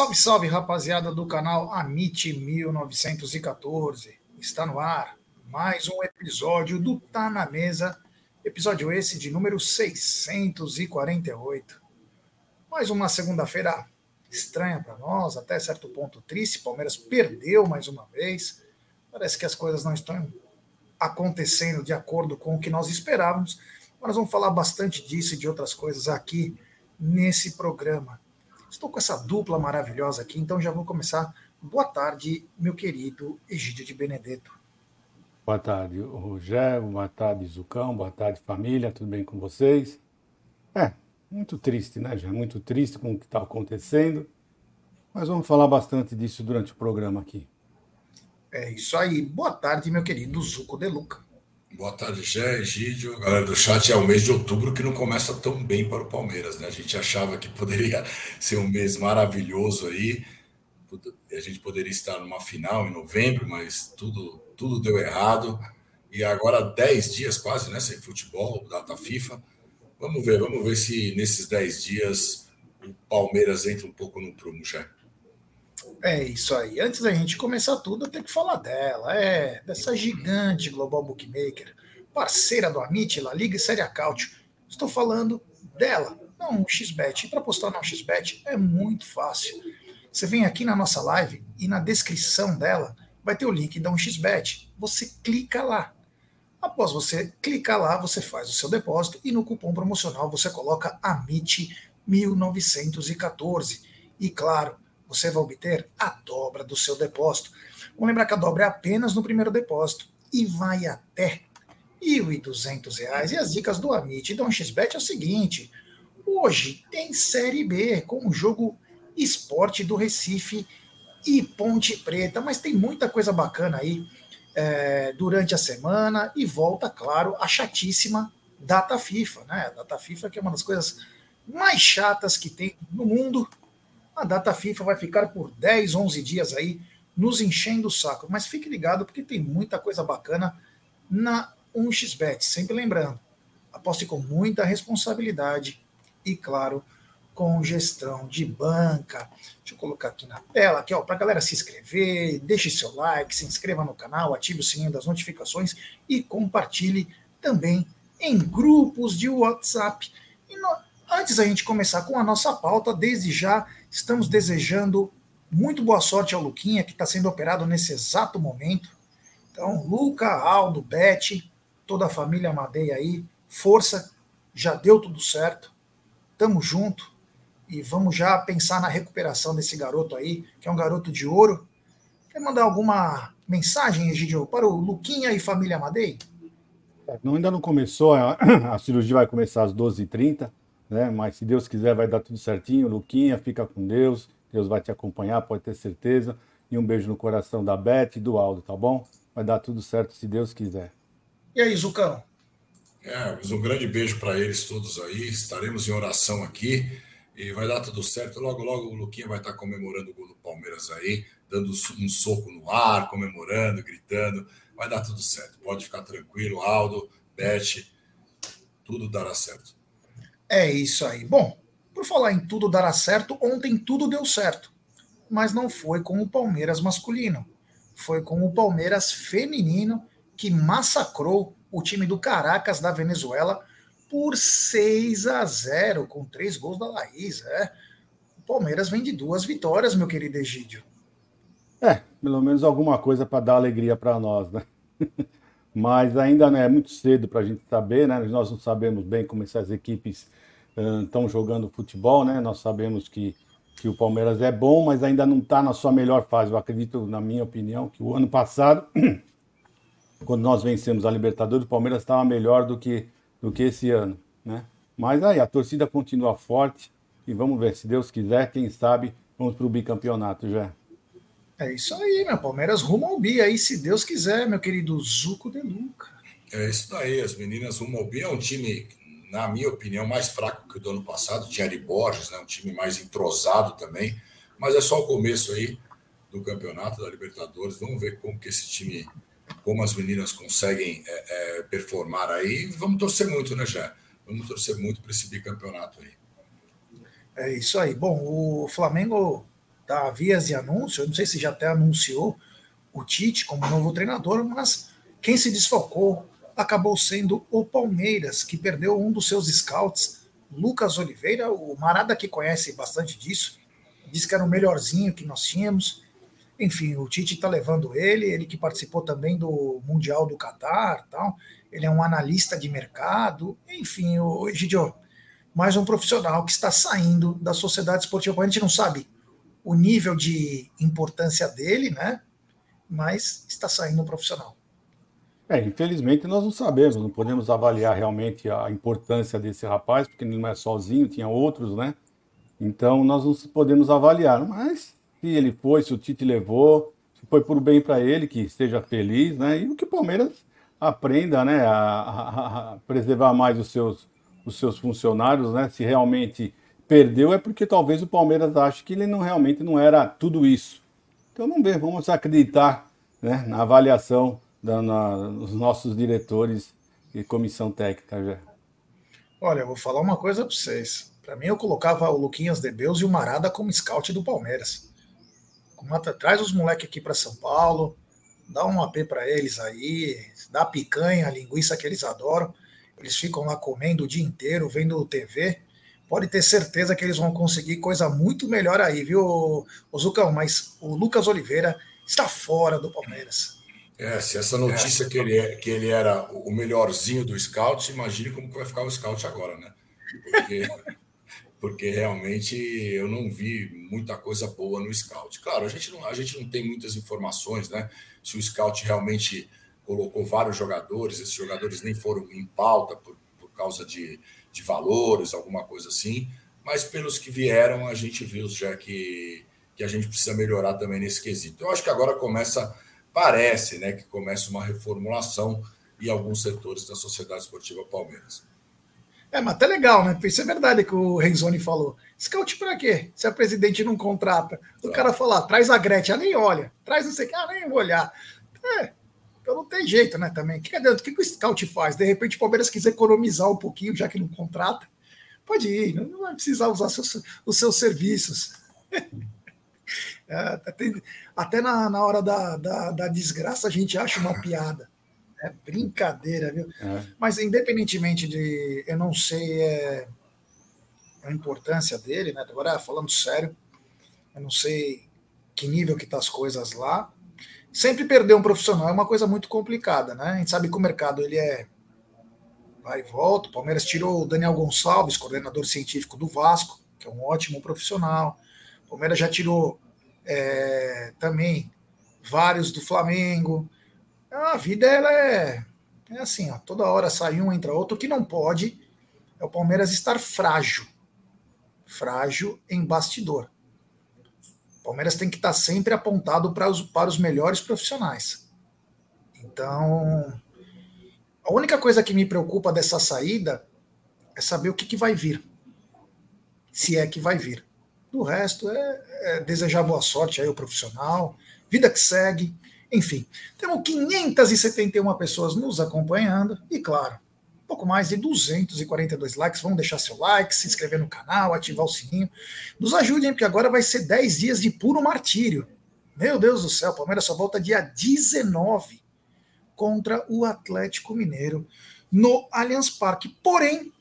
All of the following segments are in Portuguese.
Salve, salve, rapaziada do canal Amit 1914. Está no ar mais um episódio do Tá na Mesa, episódio esse de número 648. Mais uma segunda-feira estranha para nós, até certo ponto triste. Palmeiras perdeu mais uma vez. Parece que as coisas não estão acontecendo de acordo com o que nós esperávamos. Mas nós vamos falar bastante disso e de outras coisas aqui nesse programa. Estou com essa dupla maravilhosa aqui, então já vou começar. Boa tarde, meu querido Egídio de Benedetto. Boa tarde, Rogério. Boa tarde, Zucão. Boa tarde, família. Tudo bem com vocês? É, muito triste, né, já Muito triste com o que está acontecendo. Mas vamos falar bastante disso durante o programa aqui. É isso aí. Boa tarde, meu querido Zuco De Luca. Boa tarde, Gé, Egídio. Galera do chat, é o mês de outubro que não começa tão bem para o Palmeiras, né? A gente achava que poderia ser um mês maravilhoso aí. A gente poderia estar numa final em novembro, mas tudo, tudo deu errado. E agora 10 dias quase, né? Sem futebol, data FIFA. Vamos ver, vamos ver se nesses 10 dias o Palmeiras entra um pouco no prumo, já. É isso aí. Antes da gente começar tudo, eu tenho que falar dela. É, dessa gigante Global Bookmaker, parceira do Amit, La Liga e Série Cautio. Estou falando dela, não um XBET. E para postar no XBET é muito fácil. Você vem aqui na nossa live e na descrição dela vai ter o link da 1xBet. Você clica lá. Após você clicar lá, você faz o seu depósito e no cupom promocional você coloca AMIT 1914. E claro, você vai obter a dobra do seu depósito. Vamos lembrar que a dobra é apenas no primeiro depósito e vai até R$ 1.200. E as dicas do Amit e do XBet é o seguinte: hoje tem Série B com o jogo Esporte do Recife e Ponte Preta, mas tem muita coisa bacana aí é, durante a semana e volta, claro, a chatíssima data FIFA, né? A data FIFA que é uma das coisas mais chatas que tem no mundo a data FIFA vai ficar por 10, 11 dias aí nos enchendo o saco. Mas fique ligado porque tem muita coisa bacana na 1xBet. Sempre lembrando, aposte com muita responsabilidade e, claro, com gestão de banca. Deixa eu colocar aqui na tela, aqui, ó, para a galera se inscrever, deixe seu like, se inscreva no canal, ative o sininho das notificações e compartilhe também em grupos de WhatsApp. E no, antes da gente começar com a nossa pauta, desde já Estamos desejando muito boa sorte ao Luquinha, que está sendo operado nesse exato momento. Então, Luca, Aldo, Beth, toda a família Madeia aí, força, já deu tudo certo. Tamo junto e vamos já pensar na recuperação desse garoto aí, que é um garoto de ouro. Quer mandar alguma mensagem, Egidio, para o Luquinha e família Madei? É, não, ainda não começou, a, a cirurgia vai começar às 12h30 né? Mas se Deus quiser, vai dar tudo certinho. Luquinha, fica com Deus. Deus vai te acompanhar, pode ter certeza. E um beijo no coração da Beth e do Aldo, tá bom? Vai dar tudo certo se Deus quiser. E aí, Zucão? É, mas um grande beijo para eles todos aí. Estaremos em oração aqui e vai dar tudo certo. Logo, logo o Luquinha vai estar comemorando o gol do Palmeiras aí, dando um soco no ar, comemorando, gritando. Vai dar tudo certo. Pode ficar tranquilo, Aldo, Beth, tudo dará certo. É isso aí. Bom, por falar em tudo dará certo, ontem tudo deu certo. Mas não foi com o Palmeiras masculino. Foi com o Palmeiras feminino que massacrou o time do Caracas da Venezuela por 6 a 0, com três gols da Laís. É. O Palmeiras vem de duas vitórias, meu querido Egídio. É, pelo menos alguma coisa para dar alegria para nós, né? Mas ainda não é muito cedo para a gente saber, né? Nós não sabemos bem como essas equipes estão jogando futebol, né? Nós sabemos que, que o Palmeiras é bom, mas ainda não está na sua melhor fase. Eu acredito, na minha opinião, que o ano passado, quando nós vencemos a Libertadores, o Palmeiras estava melhor do que, do que esse ano, né? Mas aí a torcida continua forte e vamos ver, se Deus quiser, quem sabe, vamos para o bicampeonato já. É isso aí, meu Palmeiras rumo ao bi aí, se Deus quiser, meu querido Zuco de Luca. É isso daí, as meninas rumo ao bi é um time na minha opinião, mais fraco que o do ano passado. Tinha Ari Borges, né, um time mais entrosado também. Mas é só o começo aí do campeonato da Libertadores. Vamos ver como que esse time, como as meninas conseguem é, é, performar aí. Vamos torcer muito, né, já? Vamos torcer muito para esse bicampeonato aí. É isso aí. Bom, o Flamengo tá vias de anúncio, eu não sei se já até anunciou o Tite como novo treinador, mas quem se desfocou acabou sendo o Palmeiras, que perdeu um dos seus scouts, Lucas Oliveira, o Marada que conhece bastante disso, disse que era o melhorzinho que nós tínhamos. Enfim, o Tite está levando ele, ele que participou também do Mundial do Catar, tal. Ele é um analista de mercado, enfim, o Egidio, mais um profissional que está saindo da sociedade esportiva. A gente não sabe o nível de importância dele, né? Mas está saindo um profissional. É, infelizmente nós não sabemos, não podemos avaliar realmente a importância desse rapaz, porque ele não é sozinho, tinha outros, né? Então nós não podemos avaliar. Mas se ele foi, se o Tite levou, se foi por bem para ele, que esteja feliz, né? E o que o Palmeiras aprenda, né, a, a, a preservar mais os seus, os seus funcionários, né? Se realmente perdeu é porque talvez o Palmeiras ache que ele não realmente não era tudo isso. Então vamos ver, vamos acreditar né, na avaliação dos nossos diretores e comissão técnica já. Olha, eu vou falar uma coisa para vocês. Para mim, eu colocava o Luquinhas de Beus e o Marada como scout do Palmeiras. Traz os moleques aqui para São Paulo, dá um AP para eles aí, dá picanha, linguiça que eles adoram. Eles ficam lá comendo o dia inteiro, vendo TV. Pode ter certeza que eles vão conseguir coisa muito melhor aí, viu, Zucão? Mas o Lucas Oliveira está fora do Palmeiras. É, se essa notícia que ele, é, que ele era o melhorzinho do scout, imagine como vai ficar o scout agora, né? Porque, porque realmente eu não vi muita coisa boa no scout. Claro, a gente, não, a gente não tem muitas informações, né? Se o scout realmente colocou vários jogadores, esses jogadores nem foram em pauta por, por causa de, de valores, alguma coisa assim. Mas pelos que vieram, a gente viu já que, que a gente precisa melhorar também nesse quesito. Eu acho que agora começa parece né, que começa uma reformulação em alguns setores da Sociedade Esportiva Palmeiras. É, mas até legal, né? Isso é verdade que o Renzoni falou. Scout para quê? Se a presidente não contrata. O tá. cara fala, traz a Gretchen, ela nem olha. Traz não sei o que, ah, nem vou olhar. É, então não tem jeito, né, também. O que, o que, o Scout faz? De repente o Palmeiras quiser economizar um pouquinho, já que não contrata, pode ir, não vai precisar usar seus, os seus serviços. É, até, até na, na hora da, da, da, desgraça a gente acha uma piada. É brincadeira, viu? É. Mas independentemente de. Eu não sei é, a importância dele, né? Agora, falando sério, eu não sei que nível que tá as coisas lá. Sempre perder um profissional é uma coisa muito complicada, né? A gente sabe que o mercado ele é vai e volta. O Palmeiras tirou o Daniel Gonçalves, coordenador científico do Vasco, que é um ótimo profissional. O Palmeiras já tirou é, também vários do Flamengo. A vida ela é, é assim, ó, toda hora sai um, entra outro. O que não pode é o Palmeiras estar frágil. Frágil em bastidor. O Palmeiras tem que estar sempre apontado para os, para os melhores profissionais. Então, a única coisa que me preocupa dessa saída é saber o que, que vai vir. Se é que vai vir. Do resto é, é desejar boa sorte aí ao profissional, vida que segue, enfim. Temos 571 pessoas nos acompanhando e, claro, pouco mais de 242 likes. Vamos deixar seu like, se inscrever no canal, ativar o sininho. Nos ajudem, porque agora vai ser 10 dias de puro martírio. Meu Deus do céu, Palmeiras só volta dia 19 contra o Atlético Mineiro no Allianz Parque. Porém,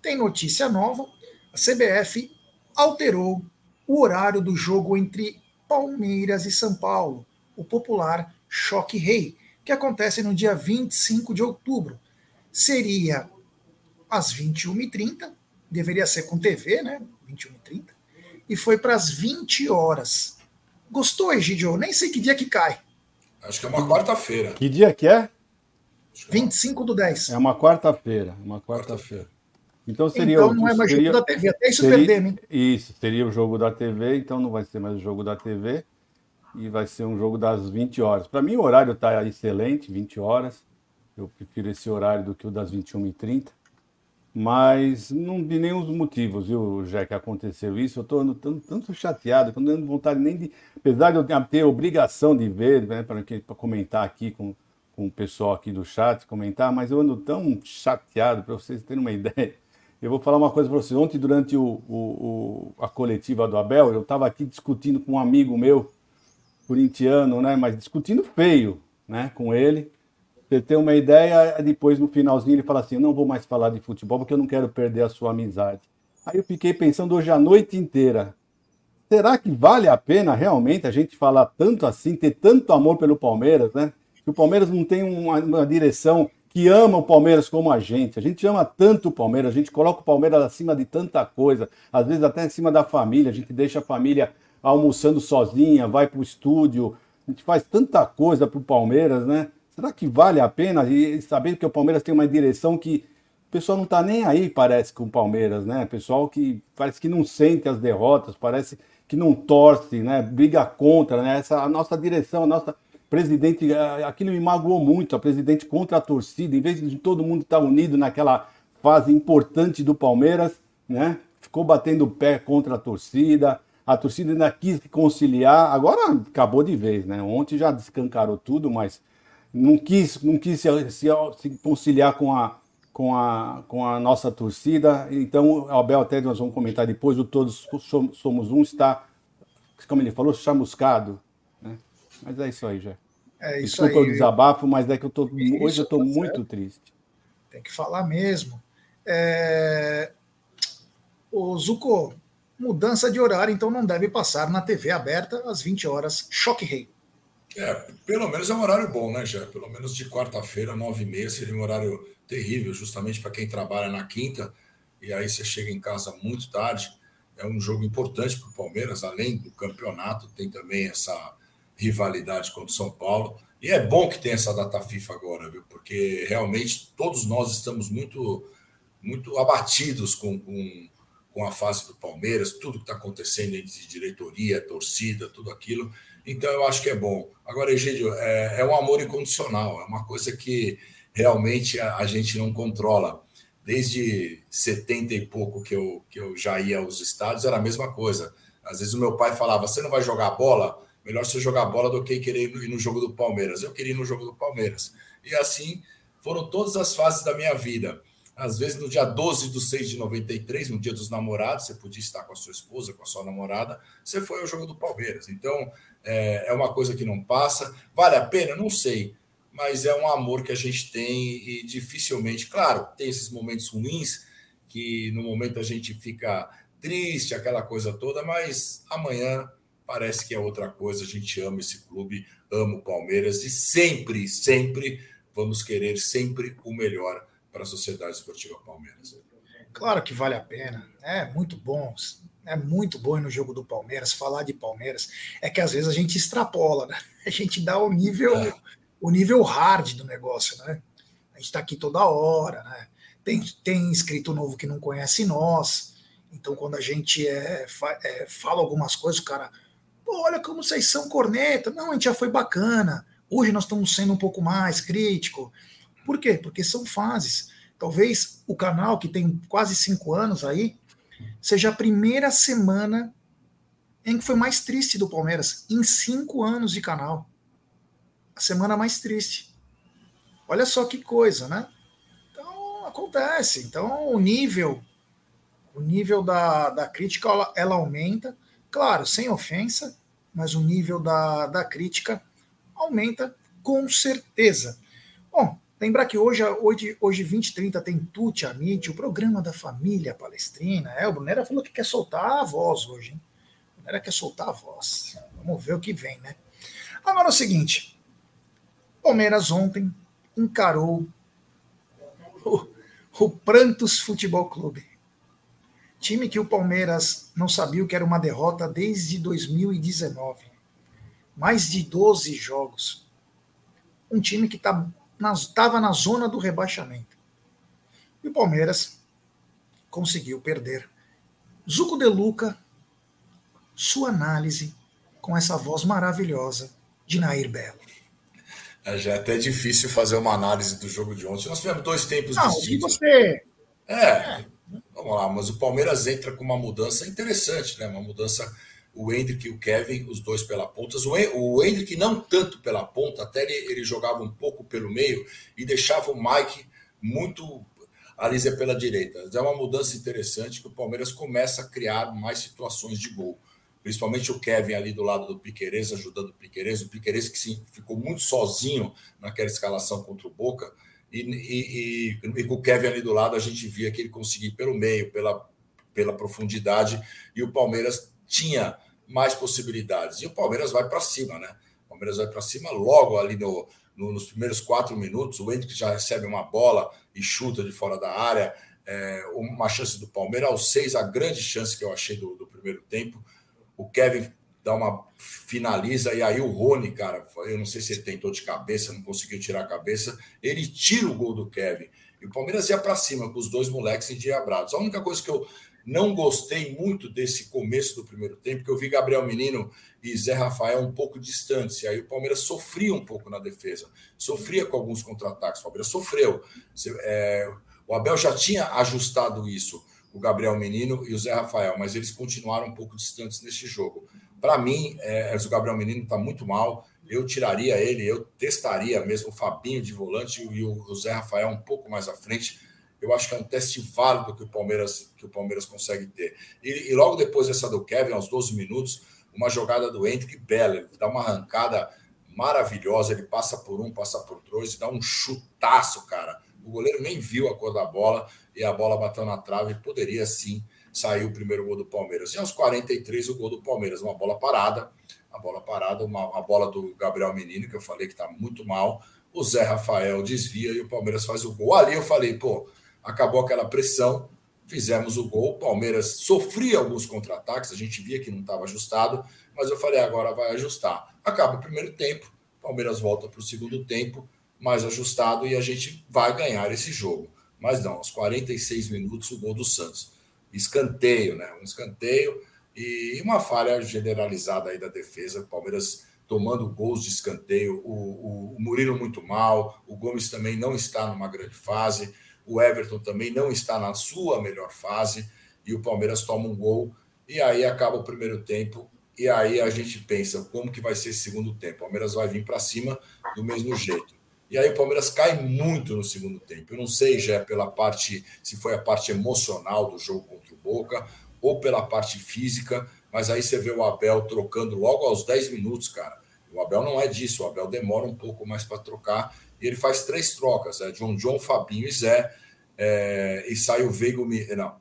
tem notícia nova: a CBF alterou o horário do jogo entre Palmeiras e São Paulo, o popular Choque Rei, que acontece no dia 25 de outubro. Seria às 21h30, deveria ser com TV, né? 21h30, e foi para as 20 horas. Gostou, Egidio? Nem sei que dia que cai. Acho que é uma quarta-feira. Que dia que é? 25 do 10. É uma quarta-feira, uma quarta-feira. Então seria Então não é mais seria, jogo da TV, até isso seria, perdemos, hein? Isso, seria o jogo da TV, então não vai ser mais o jogo da TV e vai ser um jogo das 20 horas. Para mim o horário está excelente, 20 horas. Eu prefiro esse horário do que o das 21h30. Mas não vi nenhum dos motivos, viu, já que aconteceu isso. Eu estou tanto, tanto chateado, não tenho vontade nem de. Apesar de eu ter obrigação de ver, né, para comentar aqui com, com o pessoal aqui do chat, comentar, mas eu ando tão chateado, para vocês terem uma ideia Eu vou falar uma coisa para você. Ontem, durante o, o, o, a coletiva do Abel, eu estava aqui discutindo com um amigo meu, corintiano, né? Mas discutindo feio, né? Com ele. Você ter uma ideia, depois no finalzinho ele fala assim: não vou mais falar de futebol porque eu não quero perder a sua amizade. Aí eu fiquei pensando hoje a noite inteira: será que vale a pena realmente a gente falar tanto assim, ter tanto amor pelo Palmeiras, né? Que o Palmeiras não tem uma, uma direção que ama o Palmeiras como a gente. A gente ama tanto o Palmeiras, a gente coloca o Palmeiras acima de tanta coisa, às vezes até acima da família, a gente deixa a família almoçando sozinha, vai para o estúdio, a gente faz tanta coisa para o Palmeiras, né? Será que vale a pena? E sabendo que o Palmeiras tem uma direção que o pessoal não está nem aí, parece, com o Palmeiras, né? Pessoal que parece que não sente as derrotas, parece que não torce, né? Briga contra, né? Essa a nossa direção, a nossa presidente, aquilo me magoou muito, a presidente contra a torcida, em vez de todo mundo estar unido naquela fase importante do Palmeiras, né? Ficou batendo o pé contra a torcida, a torcida ainda quis conciliar, agora acabou de vez, né? Ontem já descancarou tudo, mas não quis, não quis se, se, se conciliar com a, com a, com a nossa torcida. Então, Abel, até nós vamos comentar depois, o Todos Somos Um está, como ele falou, chamuscado. Né? Mas é isso aí, já. É isso Desculpa aí. o desabafo, mas é que eu tô, hoje eu estou tá muito triste. Tem que falar mesmo. É... O Zuko, mudança de horário, então não deve passar na TV aberta às 20 horas. Choque Rei. É, pelo menos é um horário bom, né, já? Pelo menos de quarta-feira, nove e meia, seria um horário terrível, justamente para quem trabalha na quinta, e aí você chega em casa muito tarde. É um jogo importante para o Palmeiras, além do campeonato, tem também essa rivalidade contra o São Paulo. E é bom que tem essa data FIFA agora, viu? Porque realmente todos nós estamos muito, muito abatidos com, com com a fase do Palmeiras, tudo que está acontecendo de diretoria, torcida, tudo aquilo. Então eu acho que é bom. Agora, Egídio, é, é um amor incondicional, é uma coisa que realmente a, a, gente não controla. Desde 70 e pouco que eu, que eu já ia aos estádios, era a mesma coisa. Às vezes o meu pai falava: você não vai jogar bola? Melhor você jogar bola do que querer ir no jogo do Palmeiras. Eu queria ir no jogo do Palmeiras. E assim foram todas as fases da minha vida. Às vezes, no dia 12 de 6 de 93, no dia dos namorados, você podia estar com a sua esposa, com a sua namorada, você foi ao jogo do Palmeiras. Então, é, é uma coisa que não passa. Vale a pena? Não sei. Mas é um amor que a gente tem e dificilmente, claro, tem esses momentos ruins que no momento a gente fica triste, aquela coisa toda, mas amanhã parece que é outra coisa. A gente ama esse clube, ama o Palmeiras e sempre, sempre vamos querer sempre o melhor para a Sociedade Esportiva Palmeiras. Claro que vale a pena, é muito bom, é muito bom no jogo do Palmeiras, falar de Palmeiras, é que às vezes a gente extrapola, né? A gente dá o nível, é. o nível hard do negócio, né? A gente está aqui toda hora, né? Tem, tem inscrito novo que não conhece nós, então quando a gente é, é, fala algumas coisas, o cara, olha como vocês são corneta, não, a gente já foi bacana, hoje nós estamos sendo um pouco mais crítico, por quê? Porque são fases. Talvez o canal, que tem quase cinco anos aí, seja a primeira semana em que foi mais triste do Palmeiras, em cinco anos de canal. A semana mais triste. Olha só que coisa, né? Então, acontece. Então, o nível o nível da, da crítica ela, ela aumenta, claro, sem ofensa, mas o nível da, da crítica aumenta com certeza. Bom, Lembrar que hoje, hoje, hoje 20 30 tem Tuti Amit, o programa da família palestrina. É, o Brunera falou que quer soltar a voz hoje, hein? O Brunera quer soltar a voz. Vamos ver o que vem, né? Agora é o seguinte: Palmeiras ontem encarou o, o Prantos Futebol Clube. Time que o Palmeiras não sabia o que era uma derrota desde 2019. Mais de 12 jogos. Um time que está estava na zona do rebaixamento. E o Palmeiras conseguiu perder. Zuco de Luca, sua análise com essa voz maravilhosa de Nair Belo. É, já é até difícil fazer uma análise do jogo de ontem. Nós tivemos dois tempos Não, distintos. você... É, é, vamos lá, mas o Palmeiras entra com uma mudança interessante, né? Uma mudança o Hendrick e o Kevin, os dois pela ponta. O Hendrick não tanto pela ponta, até ele, ele jogava um pouco pelo meio e deixava o Mike muito a é pela direita. É uma mudança interessante que o Palmeiras começa a criar mais situações de gol. Principalmente o Kevin ali do lado do Piqueires, ajudando o Piqueires. O Piqueires que sim, ficou muito sozinho naquela escalação contra o Boca. E, e, e, e, com o Kevin ali do lado, a gente via que ele conseguia pelo meio, pela, pela profundidade, e o Palmeiras tinha mais possibilidades. E o Palmeiras vai para cima, né? O Palmeiras vai para cima logo ali no, no, nos primeiros quatro minutos. O Hendrick já recebe uma bola e chuta de fora da área. É, uma chance do Palmeiras. Aos seis, a grande chance que eu achei do, do primeiro tempo. O Kevin dá uma finaliza e aí o Rony, cara, eu não sei se ele tentou de cabeça, não conseguiu tirar a cabeça, ele tira o gol do Kevin. E o Palmeiras ia para cima com os dois moleques endiabrados. A única coisa que eu não gostei muito desse começo do primeiro tempo, que eu vi Gabriel Menino e Zé Rafael um pouco distantes. E aí o Palmeiras sofria um pouco na defesa, sofria com alguns contra-ataques. O Palmeiras sofreu. É, o Abel já tinha ajustado isso, o Gabriel Menino e o Zé Rafael, mas eles continuaram um pouco distantes nesse jogo. Para mim, é, o Gabriel Menino está muito mal. Eu tiraria ele, eu testaria mesmo o Fabinho de volante e o Zé Rafael um pouco mais à frente eu acho que é um teste válido que o Palmeiras, que o Palmeiras consegue ter. E, e logo depois dessa do Kevin, aos 12 minutos, uma jogada do Hendrick bela, ele dá uma arrancada maravilhosa, ele passa por um, passa por dois, e dá um chutaço, cara. O goleiro nem viu a cor da bola e a bola bateu na trave, poderia sim sair o primeiro gol do Palmeiras. E aos 43 o gol do Palmeiras, uma bola parada, a bola parada, uma, uma bola do Gabriel Menino, que eu falei que está muito mal. O Zé Rafael desvia e o Palmeiras faz o gol. Ali eu falei, pô, acabou aquela pressão, fizemos o gol. Palmeiras sofria alguns contra-ataques, a gente via que não estava ajustado, mas eu falei, agora vai ajustar. Acaba o primeiro tempo, Palmeiras volta para o segundo tempo, mais ajustado, e a gente vai ganhar esse jogo. Mas não, aos 46 minutos, o gol do Santos. Escanteio, né? Um escanteio e uma falha generalizada aí da defesa. Palmeiras tomando gols de escanteio, o, o, o Murilo muito mal, o Gomes também não está numa grande fase. O Everton também não está na sua melhor fase e o Palmeiras toma um gol e aí acaba o primeiro tempo e aí a gente pensa como que vai ser esse segundo tempo. O Palmeiras vai vir para cima do mesmo jeito. E aí o Palmeiras cai muito no segundo tempo. Eu não sei já pela parte se foi a parte emocional do jogo contra o Boca ou pela parte física, mas aí você vê o Abel trocando logo aos 10 minutos, cara. O Abel não é disso, o Abel demora um pouco mais para trocar e ele faz três trocas: é John John, Fabinho e Zé. É, e sai o Veiga, o, não,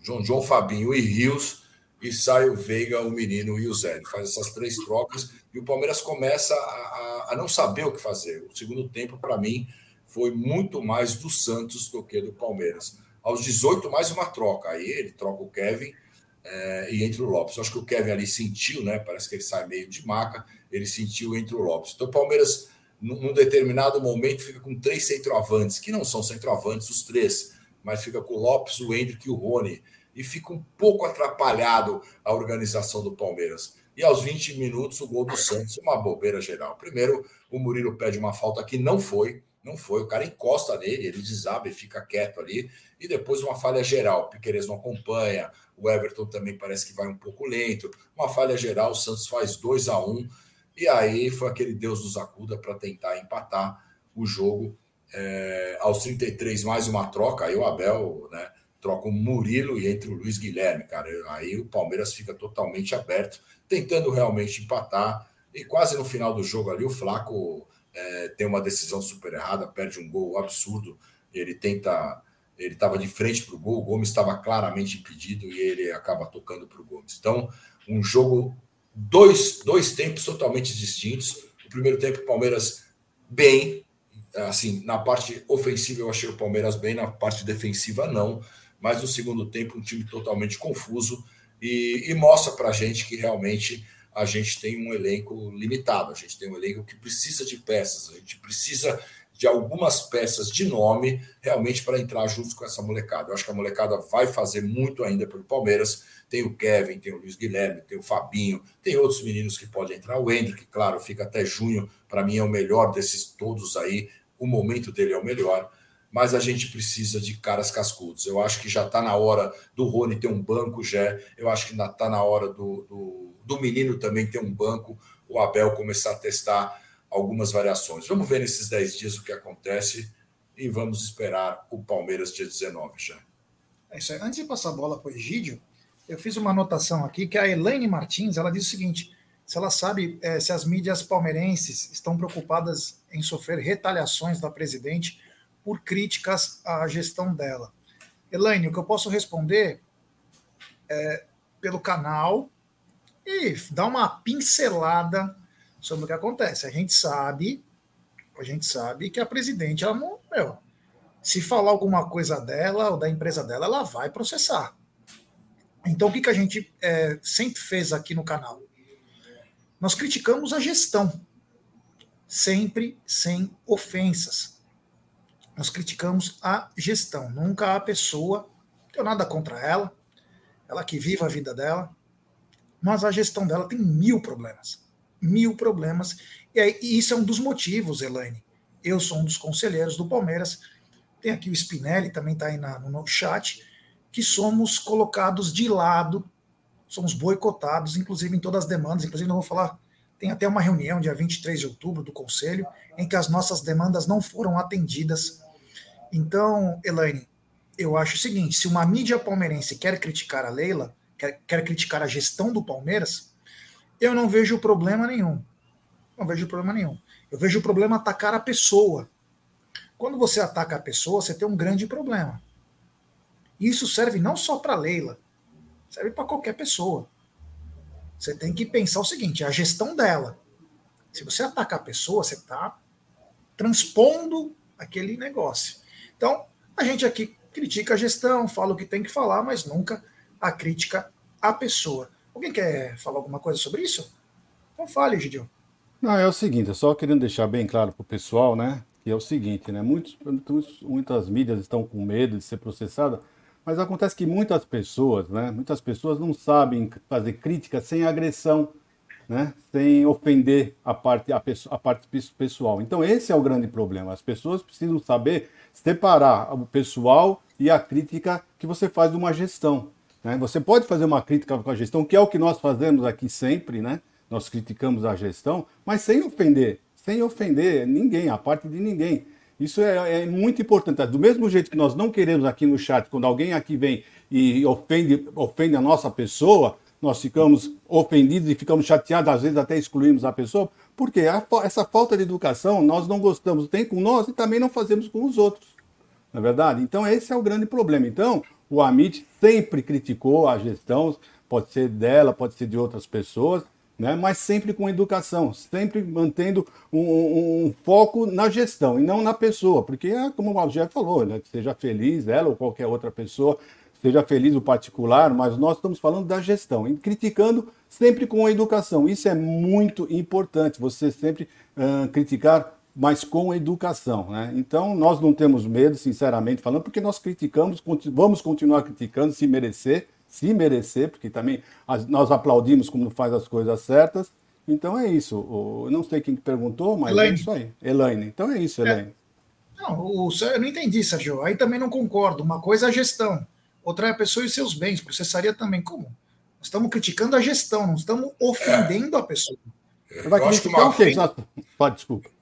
John John, Fabinho e Rios, e sai o Veiga, o menino e o Zé. Ele faz essas três trocas e o Palmeiras começa a, a, a não saber o que fazer. O segundo tempo, para mim, foi muito mais do Santos do que do Palmeiras. Aos 18, mais uma troca. Aí ele troca o Kevin é, e entra o Lopes. Eu acho que o Kevin ali sentiu, né? Parece que ele sai meio de maca, ele sentiu entre o Lopes. Então o Palmeiras num determinado momento, fica com três centroavantes, que não são centroavantes os três, mas fica com o Lopes, o Hendrick e o Rony. E fica um pouco atrapalhado a organização do Palmeiras. E aos 20 minutos, o gol do Santos, uma bobeira geral. Primeiro, o Murilo pede uma falta que não foi, não foi. O cara encosta nele, ele desaba e fica quieto ali. E depois uma falha geral. O Piqueires não acompanha, o Everton também parece que vai um pouco lento. Uma falha geral, o Santos faz 2 a 1 um, e aí foi aquele Deus dos acuda para tentar empatar o jogo. É, aos 33, mais uma troca. Aí o Abel né, troca o Murilo e entre o Luiz Guilherme, cara. Aí o Palmeiras fica totalmente aberto, tentando realmente empatar. E quase no final do jogo ali, o Flaco é, tem uma decisão super errada, perde um gol absurdo. Ele tenta. Ele estava de frente para o gol, o Gomes estava claramente impedido e ele acaba tocando para o Gomes. Então, um jogo dois, dois tempos totalmente distintos. O primeiro tempo, o Palmeiras bem, assim, na parte ofensiva eu achei o Palmeiras bem, na parte defensiva não, mas no segundo tempo um time totalmente confuso. E, e mostra para gente que realmente a gente tem um elenco limitado, a gente tem um elenco que precisa de peças, a gente precisa de algumas peças de nome realmente para entrar junto com essa molecada. Eu acho que a molecada vai fazer muito ainda pelo Palmeiras, tem o Kevin, tem o Luiz Guilherme, tem o Fabinho, tem outros meninos que podem entrar. O Hendrick, claro, fica até junho, para mim é o melhor desses todos aí. O momento dele é o melhor, mas a gente precisa de caras cascudos. Eu acho que já está na hora do Rony ter um banco, já. Eu acho que ainda está na hora do, do, do menino também ter um banco, o Abel começar a testar algumas variações. Vamos ver nesses 10 dias o que acontece. e vamos esperar o Palmeiras dia 19 já. É isso aí. Antes de passar a bola para o Egídio, eu fiz uma anotação aqui que a Elaine Martins ela diz o seguinte: se ela sabe é, se as mídias palmeirenses estão preocupadas em sofrer retaliações da presidente por críticas à gestão dela. Elaine, o que eu posso responder é pelo canal e dar uma pincelada sobre o que acontece. A gente sabe, a gente sabe que a presidente, ela não, meu, se falar alguma coisa dela ou da empresa dela, ela vai processar. Então, o que, que a gente é, sempre fez aqui no canal? Nós criticamos a gestão, sempre sem ofensas. Nós criticamos a gestão, nunca a pessoa. Não tenho nada contra ela, ela que vive a vida dela, mas a gestão dela tem mil problemas. Mil problemas. E, aí, e isso é um dos motivos, Elaine. Eu sou um dos conselheiros do Palmeiras. Tem aqui o Spinelli, também está aí na, no chat, que somos colocados de lado, somos boicotados, inclusive em todas as demandas. Inclusive, não vou falar tem até uma reunião dia 23 de outubro do Conselho, em que as nossas demandas não foram atendidas. Então, Elaine, eu acho o seguinte: se uma mídia palmeirense quer criticar a Leila, quer, quer criticar a gestão do Palmeiras, eu não vejo problema nenhum. Não vejo problema nenhum. Eu vejo o problema atacar a pessoa. Quando você ataca a pessoa, você tem um grande problema. Isso serve não só para Leila, serve para qualquer pessoa. Você tem que pensar o seguinte: a gestão dela. Se você atacar a pessoa, você está transpondo aquele negócio. Então, a gente aqui critica a gestão, fala o que tem que falar, mas nunca a crítica à pessoa. Alguém quer falar alguma coisa sobre isso? Então fale, Gideon. Não, é o seguinte, só querendo deixar bem claro para o pessoal, né? Que é o seguinte, né? Muitos, muitas mídias estão com medo de ser processadas mas acontece que muitas pessoas, né, muitas pessoas não sabem fazer crítica sem agressão, né, sem ofender a parte, a, a parte pessoal. Então esse é o grande problema. As pessoas precisam saber separar o pessoal e a crítica que você faz de uma gestão. Né? Você pode fazer uma crítica com a gestão, que é o que nós fazemos aqui sempre, né? Nós criticamos a gestão, mas sem ofender, sem ofender ninguém, a parte de ninguém. Isso é, é, muito importante. Do mesmo jeito que nós não queremos aqui no chat, quando alguém aqui vem e ofende, ofende a nossa pessoa, nós ficamos ofendidos e ficamos chateados, às vezes até excluímos a pessoa, porque a, essa falta de educação nós não gostamos, tem com nós e também não fazemos com os outros. Não é verdade? Então, esse é o grande problema. Então, o Amit sempre criticou a gestão, pode ser dela, pode ser de outras pessoas, né? mas sempre com educação, sempre mantendo um, um, um, foco na gestão e não na pessoa, porque é como o Alger falou, né? seja feliz ela ou qualquer outra pessoa, seja feliz o particular, mas nós estamos falando da gestão e criticando sempre com educação. Isso é muito importante, você sempre uh, criticar, mas com educação. Né? Então, nós não temos medo, sinceramente falando, porque nós criticamos, vamos continuar criticando se merecer, se merecer, porque também nós aplaudimos como faz as coisas certas. Então é isso. Eu não sei quem perguntou, mas é Elaine. é isso aí. Elaine. Então é isso, é. Elaine. É. Não, o, eu não entendi, Sérgio. Aí também não concordo. Uma coisa é a gestão, outra é a pessoa e seus bens. Processaria também. Como? Nós estamos criticando a gestão, não estamos ofendendo é. a pessoa. Eu vai uma... o quê? Pode, desculpa.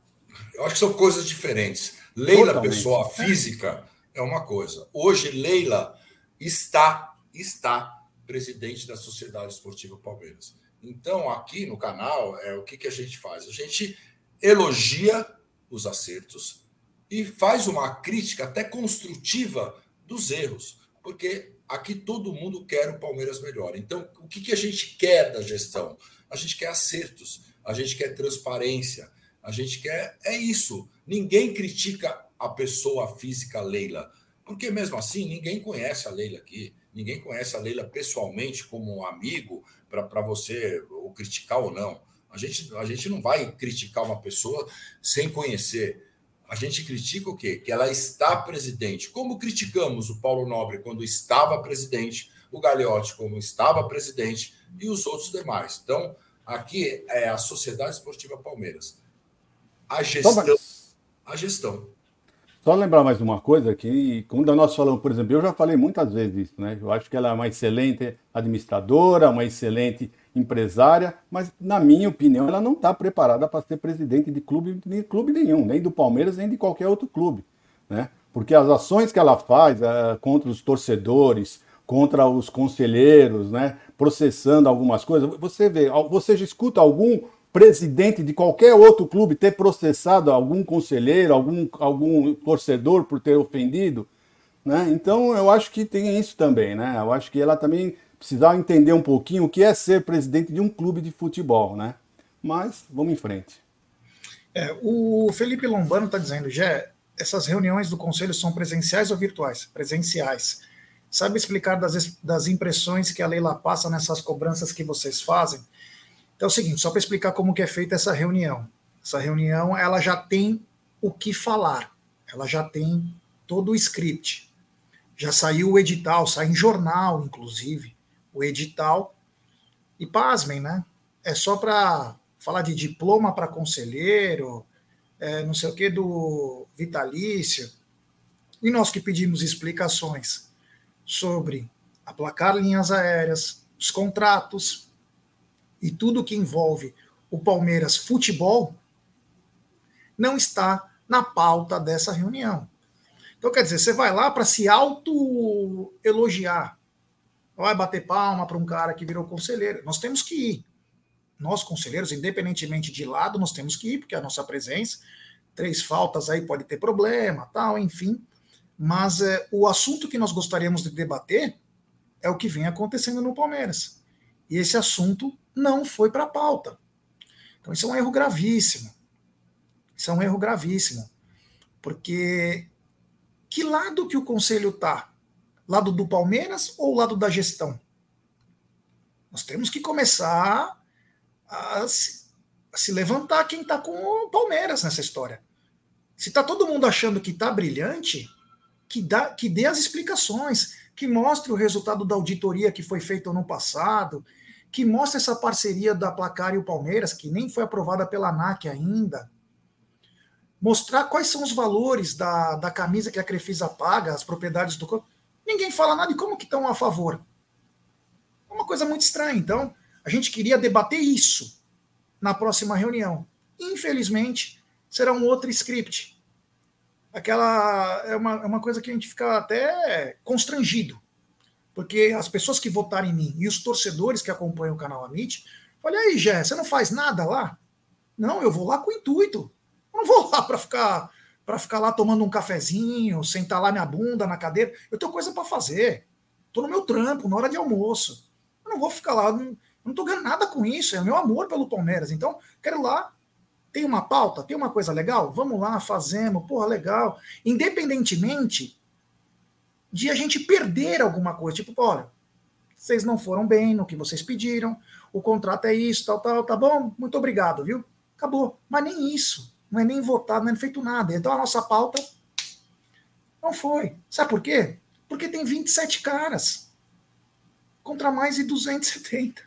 Eu acho que são coisas diferentes. Leila, Totalmente. pessoa física, é uma coisa. Hoje, Leila está está presidente da Sociedade Esportiva Palmeiras. Então, aqui no canal, é o que, que a gente faz? A gente elogia os acertos e faz uma crítica até construtiva dos erros, porque aqui todo mundo quer o Palmeiras melhor. Então, o que, que a gente quer da gestão? A gente quer acertos, a gente quer transparência, a gente quer. É isso. Ninguém critica a pessoa física Leila, porque mesmo assim ninguém conhece a Leila aqui. Ninguém conhece a Leila pessoalmente como um amigo para você ou criticar ou não. A gente, a gente não vai criticar uma pessoa sem conhecer. A gente critica o quê? Que ela está presidente. Como criticamos o Paulo Nobre quando estava presidente, o Gagliotti como estava presidente e os outros demais. Então, aqui é a Sociedade Esportiva Palmeiras. A gestão. A gestão. Só lembrar mais uma coisa que quando nós falamos, por exemplo, eu já falei muitas vezes isso, né? Eu acho que ela é uma excelente administradora, uma excelente empresária, mas na minha opinião ela não está preparada para ser presidente de clube, de clube nenhum, nem do Palmeiras, nem de qualquer outro clube. né? Porque as ações que ela faz uh, contra os torcedores, contra os conselheiros, né? Processando algumas coisas, você vê, você já escuta algum presidente de qualquer outro clube ter processado algum conselheiro, algum, algum torcedor por ter ofendido, né? Então eu acho que tem isso também, né? Eu acho que ela também precisava entender um pouquinho o que é ser presidente de um clube de futebol, né? Mas vamos em frente. É, o Felipe Lombano está dizendo, já essas reuniões do conselho são presenciais ou virtuais? Presenciais. Sabe explicar das, das impressões que a Leila passa nessas cobranças que vocês fazem? Então é o seguinte, só para explicar como que é feita essa reunião. Essa reunião, ela já tem o que falar. Ela já tem todo o script. Já saiu o edital, sai em jornal, inclusive o edital. E pasmem, né? É só para falar de diploma para conselheiro, é, não sei o que do vitalício. E nós que pedimos explicações sobre aplacar linhas aéreas, os contratos e tudo que envolve o Palmeiras futebol, não está na pauta dessa reunião. Então, quer dizer, você vai lá para se auto-elogiar vai bater palma para um cara que virou conselheiro. Nós temos que ir. Nós, conselheiros, independentemente de lado, nós temos que ir, porque a nossa presença, três faltas aí pode ter problema, tal, enfim. Mas é, o assunto que nós gostaríamos de debater é o que vem acontecendo no Palmeiras. E esse assunto não foi para a pauta. Então, isso é um erro gravíssimo. Isso é um erro gravíssimo. Porque que lado que o conselho está? Lado do Palmeiras ou lado da gestão? Nós temos que começar a se, a se levantar quem está com o Palmeiras nessa história. Se está todo mundo achando que está brilhante, que, dá, que dê as explicações, que mostre o resultado da auditoria que foi feita ano passado, que mostre essa parceria da Placar e o Palmeiras, que nem foi aprovada pela ANAC ainda. Mostrar quais são os valores da, da camisa que a Crefisa paga, as propriedades do corpo. Ninguém fala nada e como que estão a favor? É uma coisa muito estranha. Então, a gente queria debater isso na próxima reunião. Infelizmente, será um outro script. Aquela é uma, é uma coisa que a gente fica até constrangido. Porque as pessoas que votaram em mim e os torcedores que acompanham o canal Amit, olha aí, Jé, você não faz nada lá? Não, eu vou lá com o intuito. Eu não vou lá para ficar para ficar lá tomando um cafezinho, sentar lá minha bunda na cadeira. Eu tenho coisa para fazer. Estou no meu trampo, na hora de almoço. Eu não vou ficar lá, não, não tô ganhando nada com isso. É meu amor pelo Palmeiras. Então, quero lá. Tem uma pauta, tem uma coisa legal? Vamos lá, fazemos, porra, legal. Independentemente de a gente perder alguma coisa. Tipo, olha, vocês não foram bem no que vocês pediram, o contrato é isso, tal, tal, tá bom? Muito obrigado, viu? Acabou. Mas nem isso não é nem votado, não é feito nada. Então a nossa pauta não foi. Sabe por quê? Porque tem 27 caras contra mais de 270.